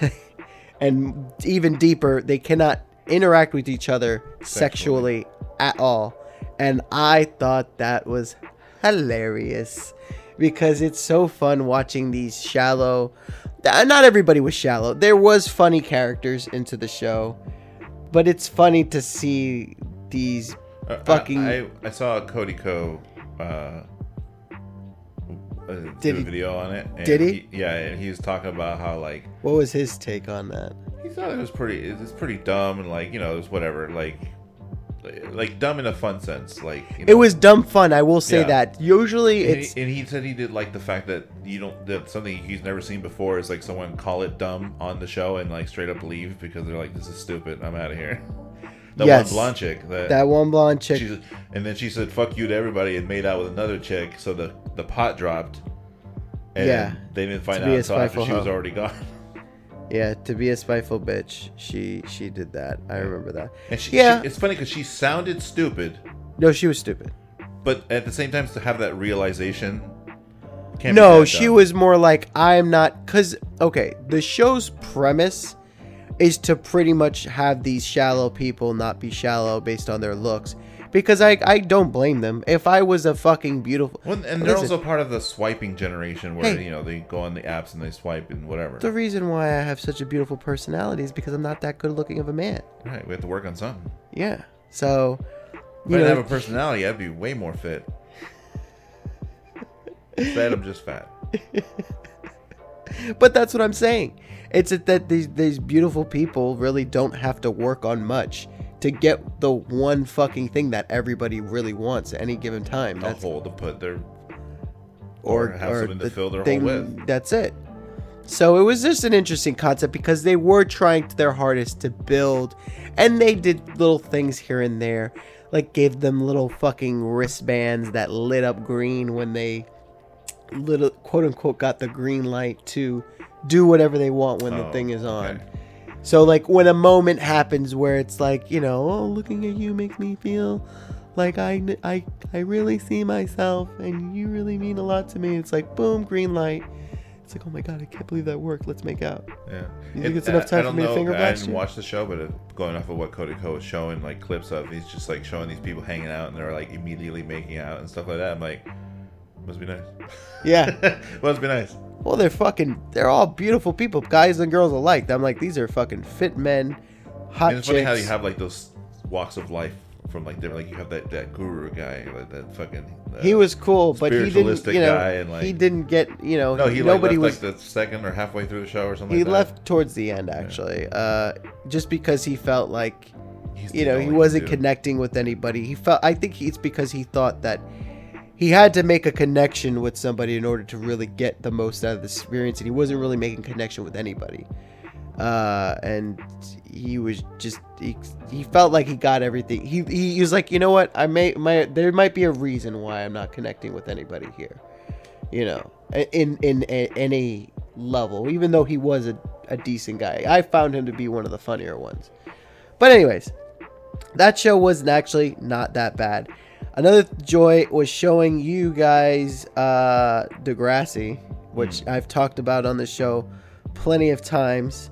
and even deeper, they cannot interact with each other sexually, at all. And I thought that was hilarious because it's so fun watching these shallow. Not everybody was shallow. There was funny characters into the show, but it's funny to see these Uh, Fucking- I, I, I saw Cody Ko. Uh, uh, Did do a he- video on it. and did he? Yeah, and he was talking about how like What was his take on that? he thought it was pretty. It's pretty dumb and like you know it was whatever like like dumb in a fun sense like you know, It was dumb fun. I will say Yeah. that. Usually, And it's he, and he said he did like the fact that you don't that something he's never seen before is like someone call it dumb on the show and like straight up leave because they're like this is stupid I'm out of here. The Yes. one blonde chick that, that one blonde chick. and then she said fuck you to everybody and made out with another chick so the the pot dropped. And Yeah. they didn't find out until after she was already gone. Yeah, to be a spiteful bitch, she she did that. I remember that. And she, Yeah. she, it's funny because she sounded stupid, No, she was stupid. but at the same time to have that realization. Can't No, she was more like I'm not cuz okay, the show's premise is to pretty much have these shallow people not be shallow based on their looks because I I don't blame them. If I was a fucking beautiful Well, and they're also part of the swiping generation where Hey. you know they go on the apps and they swipe and whatever. the reason why I have such a beautiful personality is because I'm not that good looking of a man. Right, we have to work on something. Yeah. So If you I didn't know, have a personality, I'd be way more fit. fat, I'm just fat. But that's what I'm saying. It's that these these beautiful people really don't have to work on much to get the one fucking thing that everybody really wants at any given time. A hole to put their or or have something to fill their hole thing- with. That's it. So it was just an interesting concept because they were trying their hardest to build, and they did little things here and there, like gave them little fucking wristbands that lit up green when they little quote unquote got the green light to do whatever they want when the Oh, thing is on. okay. So like when a moment happens where it's like, you know, oh, looking at you makes me feel like I, I, I really see myself and you really mean a lot to me. It's like, boom, green light. It's like, oh my God, I can't believe that worked. Let's make out. Yeah. You think it's enough time I for to know, finger I didn't you? watch the show, but uh, going off of what Cody Ko was showing, like clips of, he's just like showing these people hanging out and they're like immediately making out and stuff like that. I'm like, must be nice. Yeah. must be nice. Well, they're fucking, they're all beautiful people, guys and girls alike. I'm like, these are fucking fit men, hot And it's chicks. funny how you have like those walks of life from like different. Like you have that that guru guy, like that fucking. Uh, he was cool, but he didn't. You know, guy and, like- he didn't get. You know, No, he like, nobody left was. like the second or halfway through the show or something. he like left towards the end actually, uh, just because he felt like He's you know he wasn't connecting with anybody. He felt. I think it's because he thought that he had to make a connection with somebody in order to really get the most out of the experience, and he wasn't really making connection with anybody. Uh, and he was just he, he felt like he got everything. He, he was like, you know what, I may my there might be a reason why I'm not connecting with anybody here. You know, in in, in any level, even though he was a, a decent guy, I found him to be one of the funnier ones. But anyways, that show wasn't actually not that bad. Another joy was showing you guys uh, Degrassi, which I've talked about on the show plenty of times,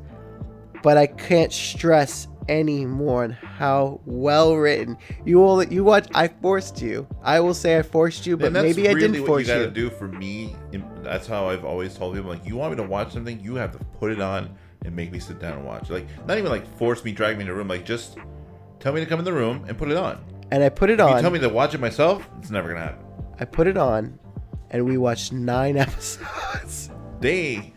but I can't stress any more on how well written you all you watch. I forced you. I will say I forced you, but maybe I didn't force you gotta you. do for me. That's how I've always told people. Like, you want me to watch something, you have to put it on and make me sit down and watch. Like, not even like force me, drag me in the room. Like, just tell me to come in the room and put it on. And I put it If on. you tell me to watch it myself, it's never gonna happen. I put it on, and we watched nine episodes. They,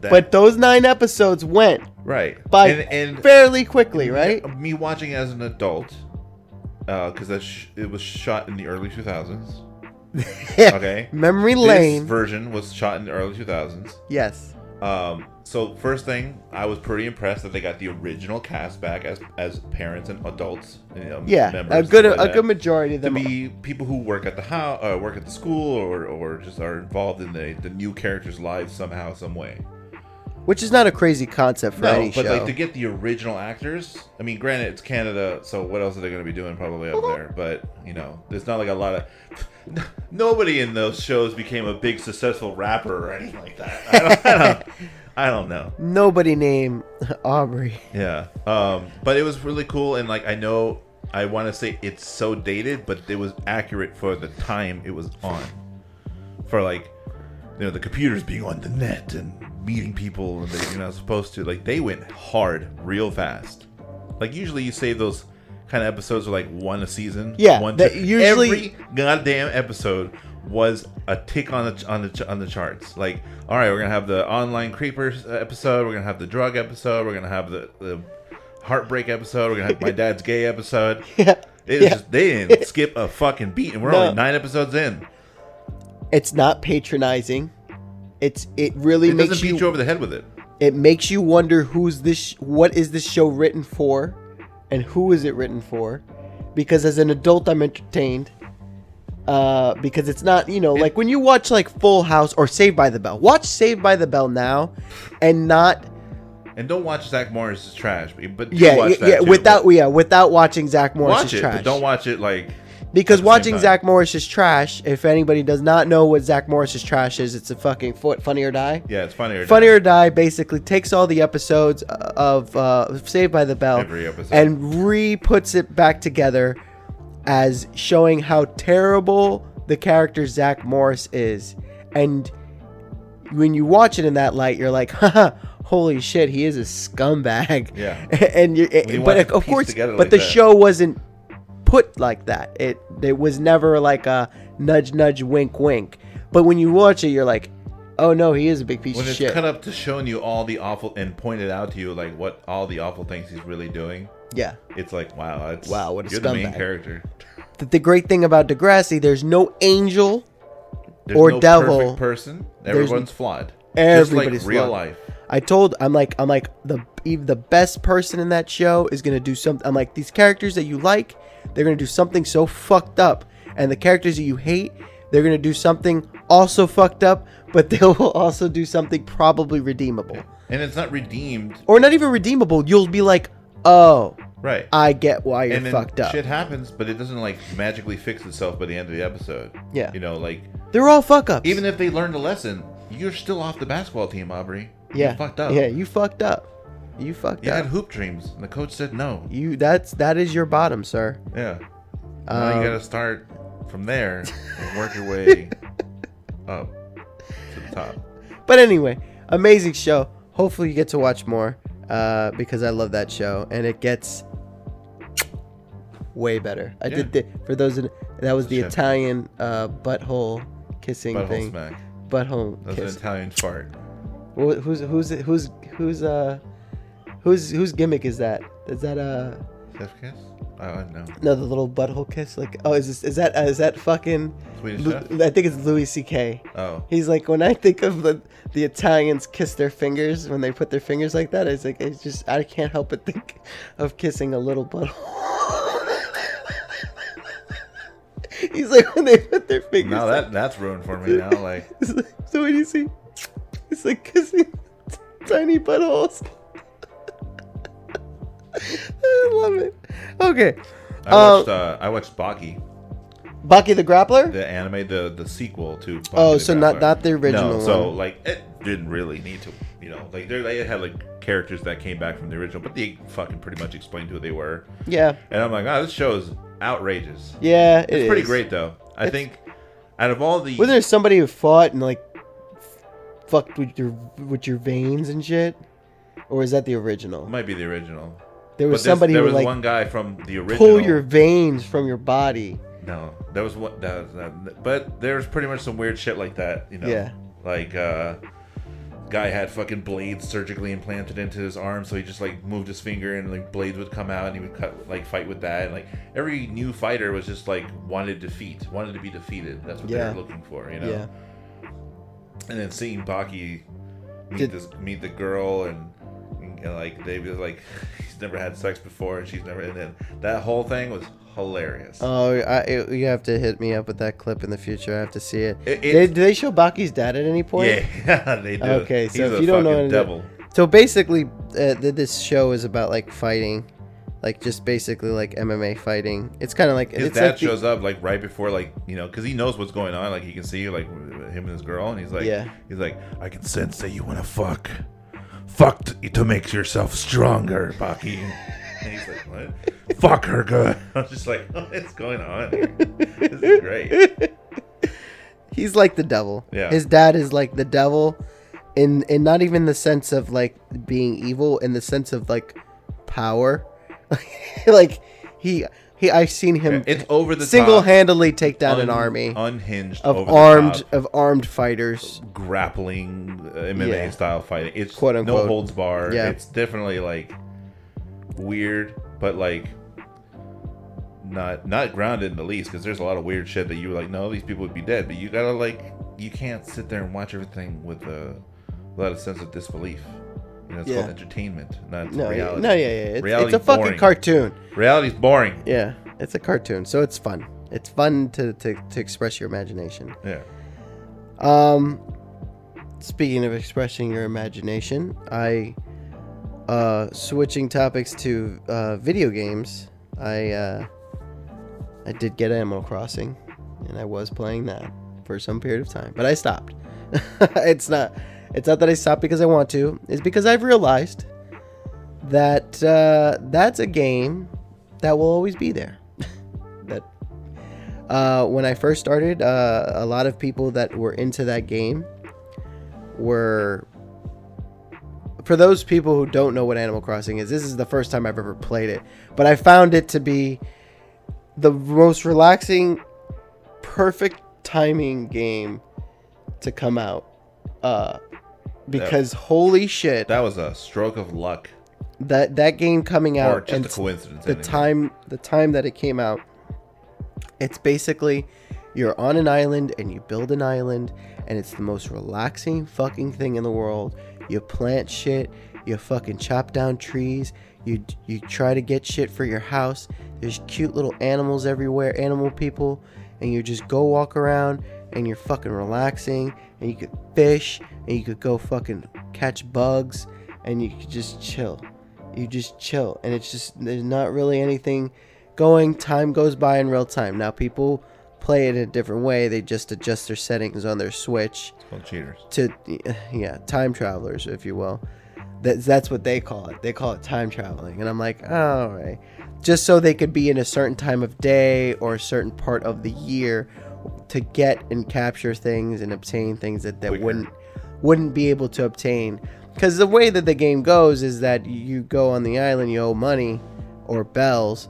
that, But those nine episodes went right by and, fairly quickly, right? me watching as an adult, because that sh- it was shot in the early 2000s. Okay, Memory this lane. version was shot in the early 2000s. yes. Um, so first thing, I was pretty impressed that they got the original cast back as as parents and adults. You know, Yeah. members, A good stuff a like good majority of them to be people who work at the house, uh, work at the school, or or just are involved in the the new characters' lives somehow, some way. which is not a crazy concept for No, any but show. like to get the original actors. I mean, granted, it's Canada, so what else are they going to be doing probably up there? But you know, there's not like a lot of. Nobody in those shows became a big successful rapper or anything like that. I don't, I don't, I don't know. Nobody named Aubrey. Yeah. Um, but it was really cool, and like I know, I want to say it's so dated, but it was accurate for the time it was on. For like, you know, the computers being on the net and meeting people they, you're not supposed to. Like they went hard, real fast. Like usually you save those kind of episodes are like one a season. Yeah, one. that usually- every goddamn episode was a tick on the on the on the charts. Like, all right, we're gonna have the online creepers episode. We're gonna have the drug episode. We're gonna have the the heartbreak episode. We're gonna have my dad's gay episode. Yeah. It Yeah. just they didn't skip a fucking beat, and we're No. only nine episodes in. It's not patronizing. It's it really It makes doesn't you, you over the head with it. it makes you wonder who's this what is this show written for and who is it written for? Because as an adult I'm entertained. Uh, because it's not, you know, like when you watch like Full House or Saved by the Bell. Watch Saved by the Bell now and not And don't watch Zack Morris' trash, but but yeah, watch yeah, that yeah too, without yeah, without watching Zack Morris watch is it, trash. but don't watch it like Because at the same watching. Zack Morris is trash. If anybody does not know what Zack Morris's trash is, it's a fucking foot funny or die. yeah, it's Funny funnier. Funny or Die basically takes all the episodes uh, of uh, Saved by the Bell and re puts it back together as showing how terrible the character Zack Morris is. And when you watch it in that light, you're like, haha, holy shit, he is a scumbag. Yeah. and you, but of course, but like the that. show wasn't put like that. It it was never like a nudge nudge wink wink. But when you watch it, you're like, oh no, he is a big piece when of shit. When it's cut up to showing you all the awful and pointed out to you like what all the awful things he's really doing. Yeah. It's like wow, that's Wow, what a you're the main scumbag. character. The, the great thing about Degrassi, there's no angel. There's Or no devil. perfect person. Everyone's flawed. Everybody's Just like real flawed. life. I told I'm like I'm like the even the best person in that show is gonna do something. I'm like these characters that you like, they're gonna do something so fucked up, and the characters that you hate, they're gonna do something also fucked up, but they will also do something probably redeemable, And it's not redeemed. or not even redeemable. You'll be like, oh, Right. I get why you're and then fucked up. shit happens, but it doesn't like magically fix itself by the end of the episode. Yeah. You know, like They're all fuck ups. even if they learned a lesson, you're still off the basketball team, Aubrey. yeah, You fucked up. Yeah, you fucked up. You fucked You up. had hoop dreams, and the coach said no. You that's that is your bottom, sir. Yeah. Now Um, you got to start from there and work your way up to the top. But anyway, amazing show. Hopefully you get to watch more uh, because I love that show and it gets way better. I Yeah. did the, for those in, that was the Chef. Italian uh, butthole kissing Butthole thing. smack. Butthole That's kiss. an Italian fart. Wh- Who's who's who's who's uh who's whose gimmick is that? Is that uh Chef kiss? Oh, I know. no the little butthole kiss? Like oh is this is that uh, is that fucking? Swedish Lu- chef? I think it's Louis C.K. Oh. He's like when I think of the the Italians kiss their fingers when they put their fingers like that. It's like it's just I can't help but think of kissing a little butthole. He's like when they put their fingers. Like- that that's ruined for me now. Like, like, so what do you see? It's like kissing tiny buttholes. I love it. Okay. I Um, watched uh, I watched Baki, Bucky the Grappler? the anime, the the sequel to. Baki Oh, the so not- Grappler. not the original No, so one. like it didn't really need to, you know, like they they had like characters that came back from the original, but they fucking pretty much explained who they were, Yeah. and I'm like, oh, this show is outrageous. Yeah, it It's pretty is. great though. I It's- think out of all the Wasn't there somebody who fought and like fucked with your with your veins and shit? Or is that the original? might be the original. There was somebody there who was like one guy from the original. pull your veins from your body. No, that was what that was. That, but there was pretty much some weird shit like that, you know. Yeah. Like, uh, guy had fucking blades surgically implanted into his arm, so he just like moved his finger and like blades would come out, and he would cut like fight with that. And like every new fighter was just like wanted defeat, wanted to be defeated. That's what Yeah. they were looking for, you know. Yeah. And then seeing Baki meet Did- this meet the girl and. And like they was like, he's never had sex before, and she's never. And then that whole thing was hilarious. Oh, I, it, you have to hit me up with that clip in the future. I have to see it. It- They- do they show Baki's dad at any point? Yeah, they do. Okay, so He's if you don't know any- devil. So basically, uh, this show is about like fighting, like just basically like MMA fighting. It's kind of like His it's dad like the- shows up like right before like you know because he knows what's going on. Like he can see like him and his girl, and he's like, Yeah. he's like, I can sense that you want to fuck, fuck t- to make yourself stronger, Baki. And he's like, what? fuck her good. I'm just like, what's going on? Here? This is great. he's like the devil. Yeah. His dad is like the devil, in in not even the sense of like being evil, in the sense of like power. like he he, I've seen him It's over the single top, handedly take down an army unhinged, of armed top, of armed fighters. grappling uh, MMA Yeah. style fighting. It's Quote, no unquote. holds bar. Yeah. It's definitely like weird, but like not not grounded in the least. Because there's a lot of weird shit that you were like, no, these people would be dead. But you gotta like, you can't sit there and watch everything with a, lot of sense of disbelief. You know, it's Yeah. called entertainment, not No, reality. no, yeah, yeah. It's, Reality's it's a fucking boring. cartoon. Reality's boring. Yeah, it's a cartoon, so it's fun. It's fun to, to, to express your imagination. Yeah. Um, speaking of expressing your imagination, I uh switching topics to uh, video games. I uh, I did get Animal Crossing, and I was playing that for some period of time, but I stopped. it's not it's not that I stopped because I want to. It's because I've realized that uh, that's a game that will always be there. that uh, when I first started, uh, a lot of people that were into that game were. For those people who don't know what Animal Crossing is, this is the first time I've ever played it. But I found it to be the most relaxing, perfect timing game to come out. Uh, because holy shit, That was a stroke of luck, that that game coming out or just and a coincidence. the anyway. time the time that it came out it's basically you're on an island and you build an island and it's the most relaxing fucking thing in the world you plant shit you fucking chop down trees you you try to get shit for your house there's cute little animals everywhere animal people and you just go walk around and you're fucking relaxing and you could fish and you could go fucking catch bugs and you could just chill. You just chill and it's just there's not really anything going. Time goes by in real time. Now people play it in a different way. They just adjust their settings on their switch It's called cheaters. to yeah time travelers if you will. That's that's what they call it. They call it time traveling. And i'm like oh, all right. Just so they could be in a certain time of day or a certain part of the year to get and capture things and obtain things that, that Quicker. wouldn't wouldn't be able to obtain because the way that the game goes is that you go on the island you owe money or bells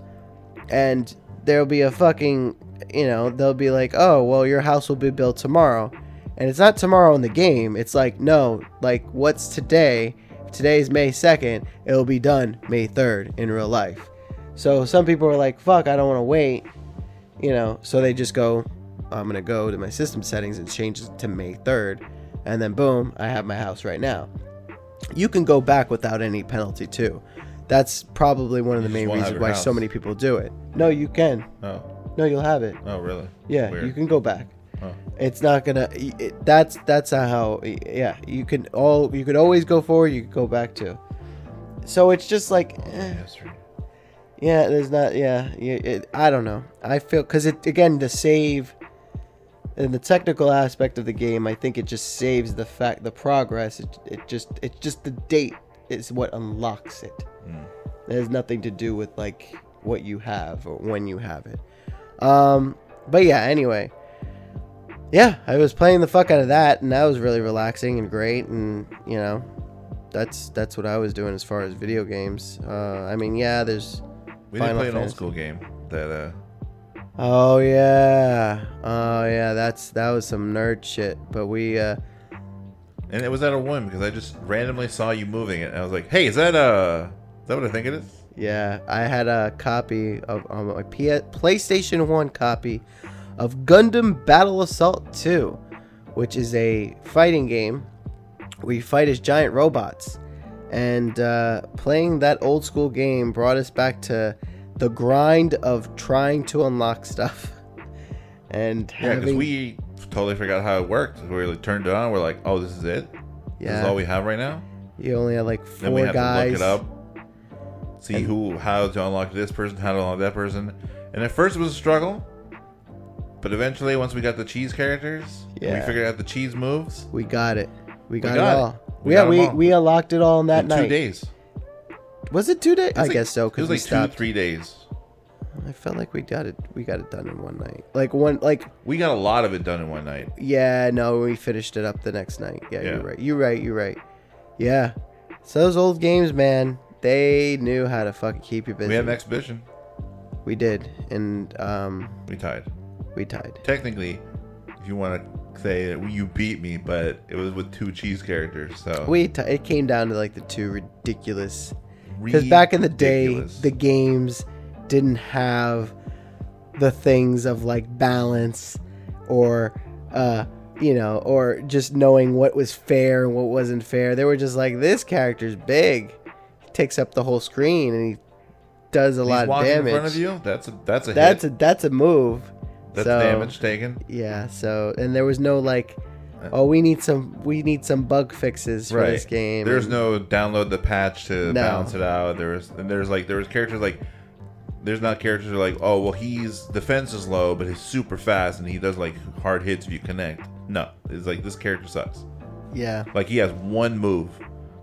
and there'll be a fucking, you know, they'll be like, oh, well, your house will be built tomorrow, and it's not tomorrow in the game. It's like, no, like what's today? Today's May second. It'll be done May third in real life. So some people are like, fuck, I don't want to wait, you know. So they just go, I'm gonna go to my system settings and change it to May third, and then boom, I have my house right now. You can go back without any penalty too. That's probably one of the You main reasons why so many people do it. No, you can. Oh, No, you'll have it. oh, really? Yeah, Weird. you can go back. Oh. It's not gonna. It, that's that's how. Yeah, you can all. You could always go forward. You could go back to. So it's just like, eh, right. yeah. There's not. Yeah. yeah it, I don't know. I feel because it again the save. In the technical aspect of the game, I think it just saves the fact the progress. It, it just it's just the date is what unlocks it. Mm. It has nothing to do with like what you have or when you have it. Um, but yeah, anyway. Yeah, I was playing the fuck out of that, and that was really relaxing and great, and you know, that's that's what I was doing as far as video games. Uh, I mean, yeah, there's. We did Final play an old school game that uh, Oh yeah, oh yeah, that's that was some nerd shit. But we, uh, and it was at a whim because I just randomly saw you moving it, and I was like, "Hey, is that uh, is that what I think it is?" Yeah, I had a copy of on my P- PlayStation 1 copy of Gundam Battle Assault 2, which is a fighting game where you fight as giant robots. And uh, playing that old school game brought us back to the grind of trying to unlock stuff. And Yeah, because having, we totally forgot how it worked. We like, turned it on. We're like, "Oh, this is it. Yeah, This is all we have right now." you only had like four Then we had guys. to look it up, see And- who, how to unlock this person, how to unlock that person. And at first it was a struggle, but eventually, once we got the cheese characters, Yeah. we figured out the cheese moves. We got it. We got, got it it. all. We yeah, we, we unlocked it all in that in night. two days. Was it two days? I like- guess so It because was like stopped. two, three days. I felt like we got it. We got it done in one night. Like one, like We got a lot of it done in one night. yeah, no, we finished it up the next night. Yeah, Yeah. you're right. You're right. You're right. Yeah. So those old games, man, they knew how to fucking keep you busy. We had an exhibition. We did, and um, We tied. we tied. Technically, if you want to say that you beat me, but it was with two cheese characters. So We t- it came down to like the two ridiculous because back in the day the games didn't have the things of like balance or uh you know or just knowing what was fair and what wasn't fair they were just like this character's big he takes up the whole screen and he does a He's lot of damage in front of you. That's a that's a that's hit. a that's a move that's so, damage taken. yeah so and there was no like Uh, oh we need some we need some bug fixes for this game There's and- no download the patch to No. balance it out. There's and there's like there was characters like there's not characters like oh well he's defense is low but he's super fast and he does like hard hits if you connect. No, it's like this character sucks. yeah Like he has one move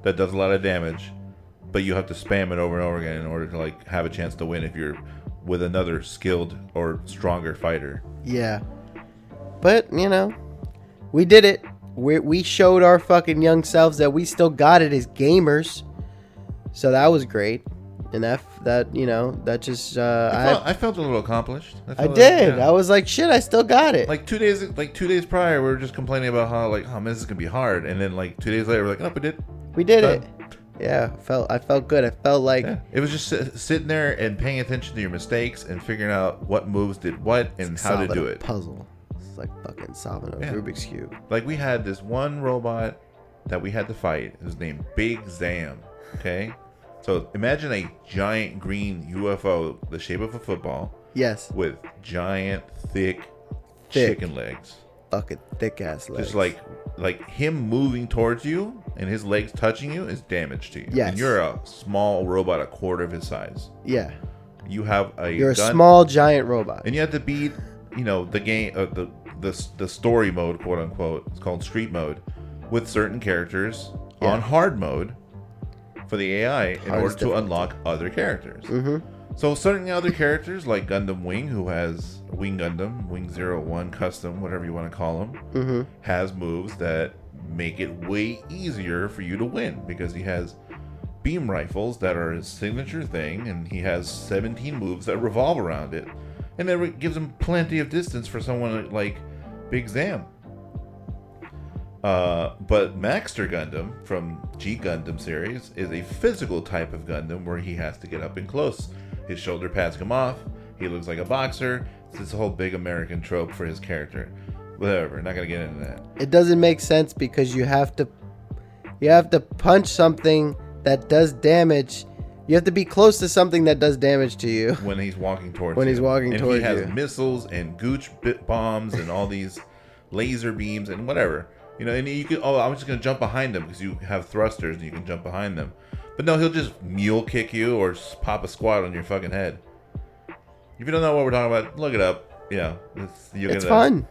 that does a lot of damage, but you have to spam it over and over again in order to like have a chance to win if you're with another skilled or stronger fighter. Yeah. But, you know, we did it. We, we showed our fucking young selves that we still got it as gamers. So that was great. And that, that you know, that just, uh, I I, felt, I felt a little accomplished. I, like- did. yeah. I was like, shit, I still got it. like two days like two days prior we were just complaining about how like oh man this is gonna be hard and then like two days later we're like oh we did we did it. Yeah, felt I felt good. I felt like yeah. it was just sit, sitting there and paying attention to your mistakes and figuring out what moves did what and how to do it puzzle. It's like fucking solving a Yeah. Rubik's cube. like we had this one robot that we had to fight it was named big zam okay so imagine a giant green ufo the shape of a football Yes, with giant thick, Thick. chicken legs fucking thick ass legs. Just like like him moving towards you and his legs touching you is damage to you. Yes. And you're a small robot, a quarter of his size. yeah, You have a you're a gun, small giant robot. and you have to beat, you know, the game, uh, the the the story mode, quote unquote. It's called street mode, with certain characters Yeah. on hard mode for the AI in order to unlock other characters. mm-hmm. So certain other characters like Gundam Wing, who has Wing Gundam, Wing Zero One Custom, whatever you want to call him, Mm-hmm. has moves that make it way easier for you to win because he has beam rifles that are his signature thing, and he has 17 moves that revolve around it, and that gives him plenty of distance for someone like Big Zam. Uh, but Maxter Gundam from G Gundam series is a physical type of Gundam where he has to get up and close. His shoulder pads come off. He looks like a boxer. It's this whole big American trope for his character. Whatever. Not gonna get into that. It doesn't make sense because you have to you have to punch something that does damage. You have to be close to something that does damage to you. When he's walking towards When you. he's walking and towards he has you. missiles and gooch bit bombs and all these laser beams and whatever. You know, and you can. Oh, I'm just gonna jump behind him because you have thrusters and you can jump behind them. But no, he'll just mule kick you or pop a squat on your fucking head. If you don't know what we're talking about, look it up. Yeah, it's, you're It's fun.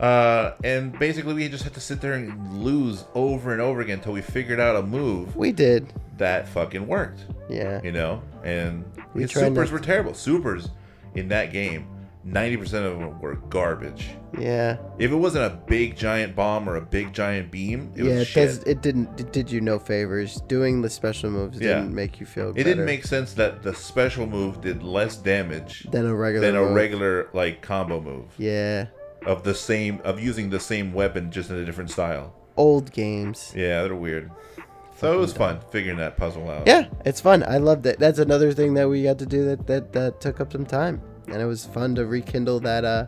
Uh, and basically, we just had to sit there and lose over and over again until we figured out a move We did. that fucking worked. Yeah. You know, and We his tried supers not- were terrible. Supers in that game, ninety percent of them were garbage. Yeah. If it wasn't a big giant bomb or a big giant beam, it yeah, was it shit. does it didn't it did you no favors. Doing the special moves Yeah. didn't make you feel It better didn't make sense that the special move did less damage than a regular than a move. regular like combo move Yeah. Of the same of using the same weapon just in a different style. Old games. Yeah, they're weird. So it was fun figuring that puzzle out. Yeah, it's fun. I loved it. That's another thing that we got to do that that, that took up some time. And it was fun to rekindle that uh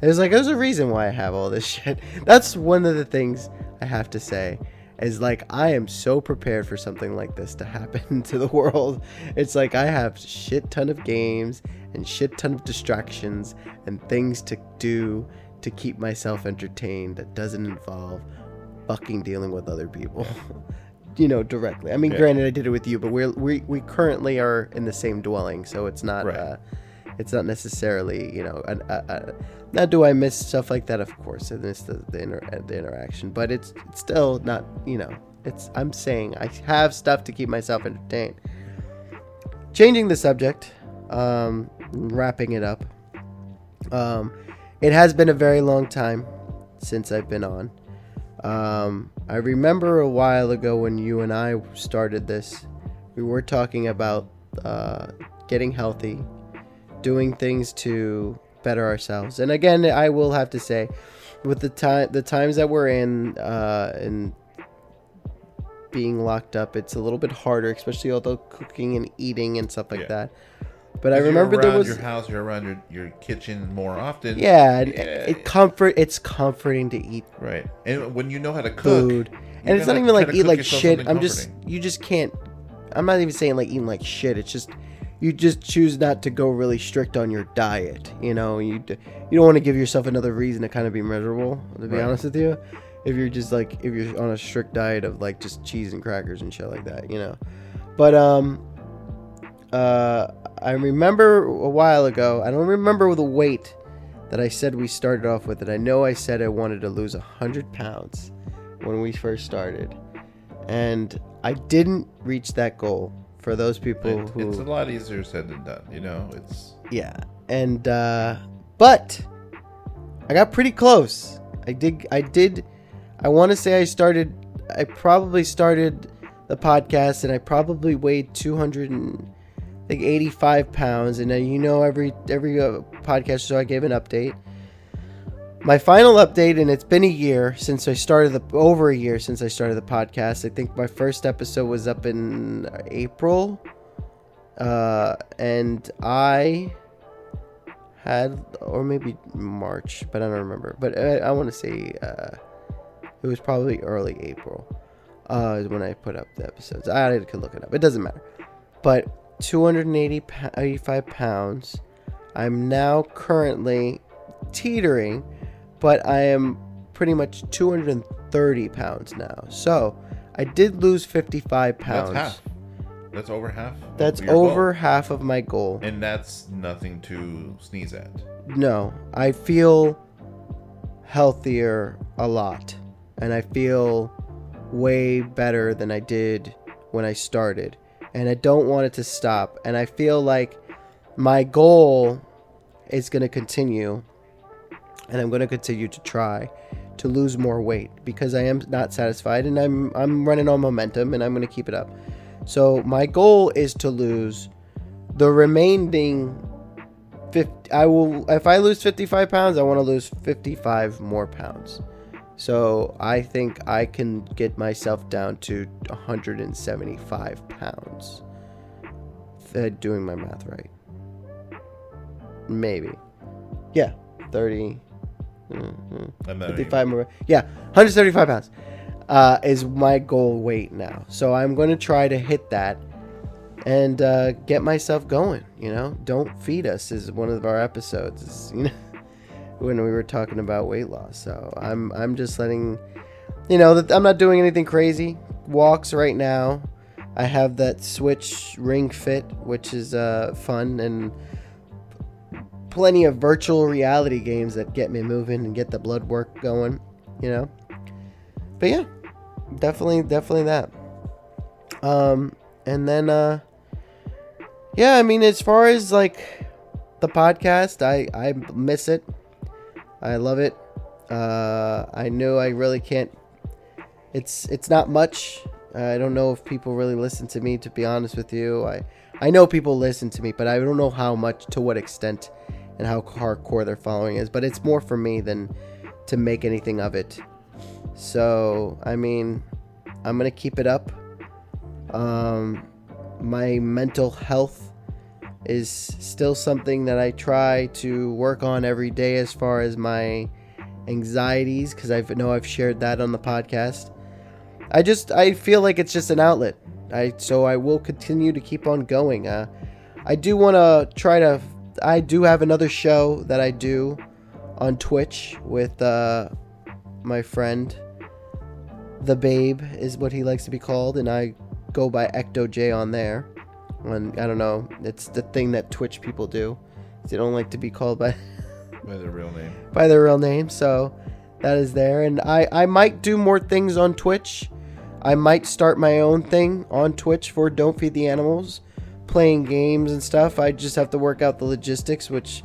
it was like there's a reason why I have all this shit. That's one of the things I have to say is like I am so prepared for something like this to happen to the world. It's like I have shit ton of games and shit ton of distractions and things to do to keep myself entertained that doesn't involve fucking dealing with other people. you know, directly. I mean, Yeah. granted, I did it with you, but we're we we currently are in the same dwelling, so it's not Right. uh, it's not necessarily you know. An, uh, uh, now, do I miss stuff like that? Of course, I miss the the, inter- the interaction, but it's, it's still not you know. It's I'm saying I have stuff to keep myself entertained. Changing the subject, um, wrapping it up. Um, it has been a very long time since I've been on. Um, I remember a while ago when you and I started this, we were talking about uh, getting healthy, doing things to better ourselves. And again, I will have to say, with the time, the times that we're in, uh, and being locked up, it's a little bit harder, especially although cooking and eating and stuff like Yeah. that. But I remember there was your house, you're around your, your kitchen more often. yeah, Yeah. it comfort. It's comforting to eat Right. And when you know how to cook, food, and it's not even like eat like shit. I'm just you just can't. I'm not even saying like eating like shit. It's just you just choose not to go really strict on your diet. You know, you you don't want to give yourself another reason to kind of be miserable. To be Right. honest with you, if you're just like if you're on a strict diet of like just cheese and crackers and shit like that, you know. But um, uh, I remember a while ago. I don't remember the weight that I said we started off with it. I know I said I wanted to lose a hundred pounds when we first started, and I didn't reach that goal. For those people It- who it's a lot easier said than done. You know, it's yeah and uh but i got pretty close i did i did i want to say i started i probably started the podcast and i probably weighed 200 and Think 85 pounds and you know every every uh, podcast so i gave an update my final update and it's been a year since i started the over a year since i started the podcast i think my first episode was up in april uh, and I had, or maybe March, but I don't remember. But I, I want to say uh, it was probably early April uh, when I put up the episodes. I could look it up. It doesn't matter. But 280, pa- 85 pounds. I'm now currently teetering, but I am pretty much 230 pounds now. So I did lose 55 pounds. that's half. That's over half. That's your goal. over half of my goal. and that's nothing to sneeze at. No, I feel healthier a lot. And I feel way better than I did when I started. And I don't want it to stop. And I feel like my goal is going to continue. And I'm going to continue to try to lose more weight because I am not satisfied and I'm I'm running on momentum and I'm going to keep it up. So my goal is to lose the remaining 50 I will if I lose 55 pounds, I want to lose 55 more pounds. So I think I can get myself down to 175 pounds. Uh, doing my math right. Maybe. Yeah, 30 mhm. I'm 55 more. Yeah, 135 pounds uh, is my goal weight now. So I'm going to try to hit that and uh, get myself going. You know, don't feed us is one of our episodes. Is, you know, when we were talking about weight loss. So I'm I'm just letting you know that I'm not doing anything crazy. Walks right now. I have that Switch Ring Fit, which is uh, fun and plenty of virtual reality games that get me moving and get the blood work going. You know. But yeah, definitely, definitely that. Um, and then uh, yeah, I mean, as far as like the podcast, I I miss it. I love it. Uh, I know I really can't. It's it's not much. I don't know if people really listen to me. To be honest with you, I I know people listen to me, but I don't know how much, to what extent, and how hardcore their following is. But it's more for me than to make anything of it. So I mean, I'm gonna keep it up. Um, my mental health is still something that I try to work on every day as far as my anxieties because I know I've shared that on the podcast. I just I feel like it's just an outlet. I so I will continue to keep on going. Uh, I do want to try to. I do have another show that I do on Twitch with uh, my friend. The Babe is what he likes to be called, and I go by Ecto J on there. And I don't know, it's the thing that Twitch people do. They don't like to be called by by the real name. by their real name, so that is there. And I I might do more things on Twitch. I might start my own thing on Twitch for Don't Feed the Animals, playing games and stuff. I just have to work out the logistics, which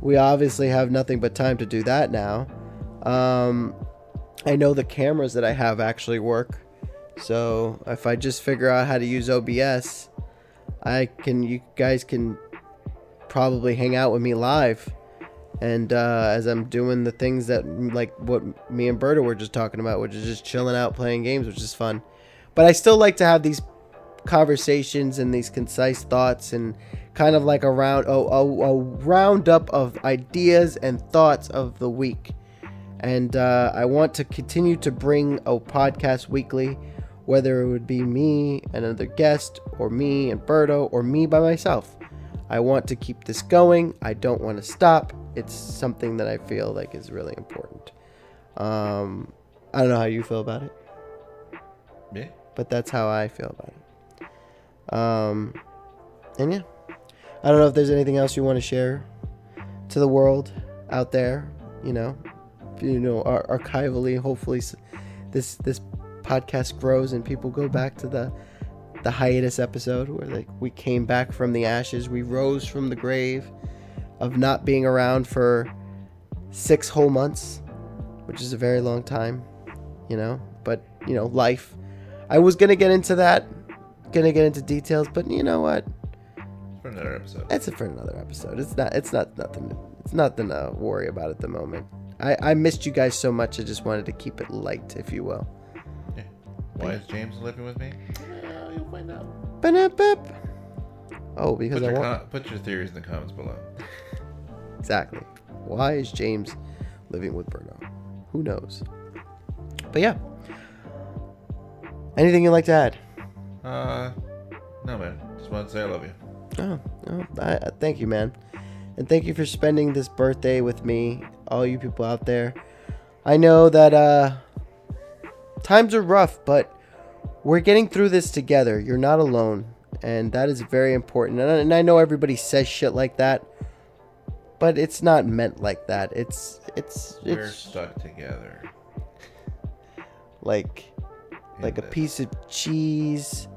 we obviously have nothing but time to do that now. Um, I know the cameras that I have actually work. So if I just figure out how to use OBS, I can you guys can probably hang out with me live. And uh, as I'm doing the things that like what me and Berto were just talking about, which is just chilling out playing games, which is fun. But I still like to have these conversations and these concise thoughts and kind of like a round a, a, a roundup of ideas and thoughts of the week and uh, I want to continue to bring a podcast weekly, whether it would be me and another guest, or me and Berto, or me by myself. I want to keep this going. I don't want to stop. It's something that I feel like is really important. Um, I don't know how you feel about it, Yeah. but that's how I feel about it. Um, and yeah, I don't know if there's anything else you want to share to the world out there. You know, you know, ar- archivally. Hopefully, this this podcast grows and people go back to the the hiatus episode where like we came back from the ashes, we rose from the grave of not being around for six whole months, which is a very long time, you know. But you know, life. I was gonna get into that, gonna get into details, but you know what? For another episode. That's it for another episode. It's not. It's not nothing. It's nothing to worry about at the moment. I I missed you guys so much. I just wanted to keep it light, if you will. Yeah. Why is James living with me? Uh, you'll find out. Ba-da-bip. Oh, because Put I your, want com- put your theories in the comments below. exactly. Why is James living with Bruno? Who knows? But yeah. Anything you'd like to add? Uh, no, man. Just want to say I love you. Oh, oh I, I thank you, man, and thank you for spending this birthday with me, all you people out there. I know that uh, times are rough, but we're getting through this together. You're not alone, and that is very important. And I, and I know everybody says shit like that, but it's not meant like that. It's it's We're it's stuck together. like in like a piece of cheese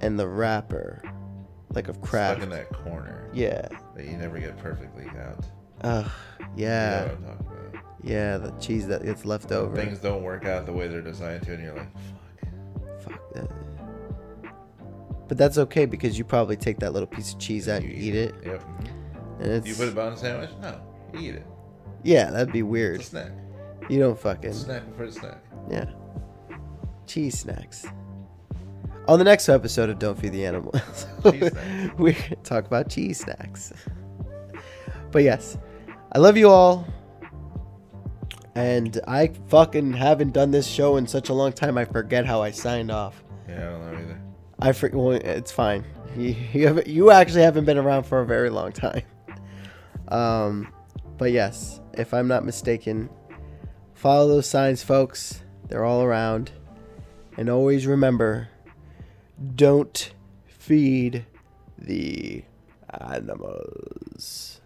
and the wrapper, like of Stuck in that corner Yeah. that you never get perfectly out. Ugh. You Yeah. know Yeah, the cheese that gets left over. Things don't work out the way they're designed to, and you're like, fuck. Fuck that. But that's okay because you probably take that little piece of cheese out and you eat it. Yep. mhm. And it's You put it on a sandwich? No, you eat it. yeah, that'd be weird. It's a snack. You don't fucking Snack before the snack. yeah. Cheese snacks. On the next episode of Don't Feed the Animals, we're gonna talk about cheese snacks. But yes, I love you all. And I fucking haven't done this show in such a long time. I forget how I signed off. Yeah, I don't know either. I for, well, it's fine. You you, haven't, you actually haven't been around for a very long time. Um, but yes, if I'm not mistaken, follow those signs, folks. They're all around, and always remember: don't feed the animals.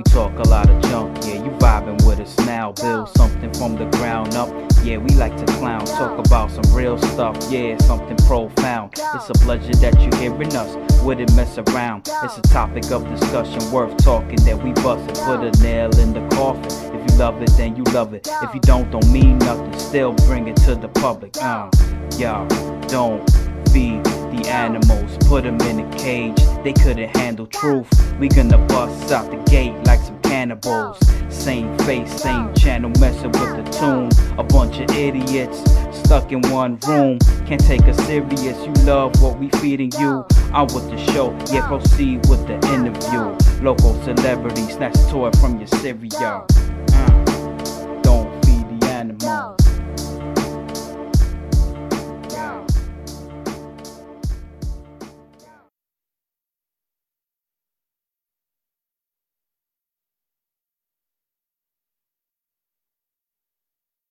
We talk a lot of junk, yeah, you vibing with us now. Build something from the ground up, yeah, we like to clown. Talk about some real stuff, yeah, something profound. It's a pleasure that you're hearing us, wouldn't mess around. It's a topic of discussion worth talking that we bust and put a nail in the coffin. If you love it, then you love it. If you don't, don't mean nothing. Still bring it to the public. Uh, y'all, don't feed animals, put them in a cage. They couldn't handle truth. We gonna bust out the gate like some cannibals. Same face, same channel, messing with the tune. A bunch of idiots stuck in one room. Can't take us serious. You love what we feeding you. I'm with the show, yeah, proceed with the interview. Local celebrity, snatch toy from your cereal. Mm.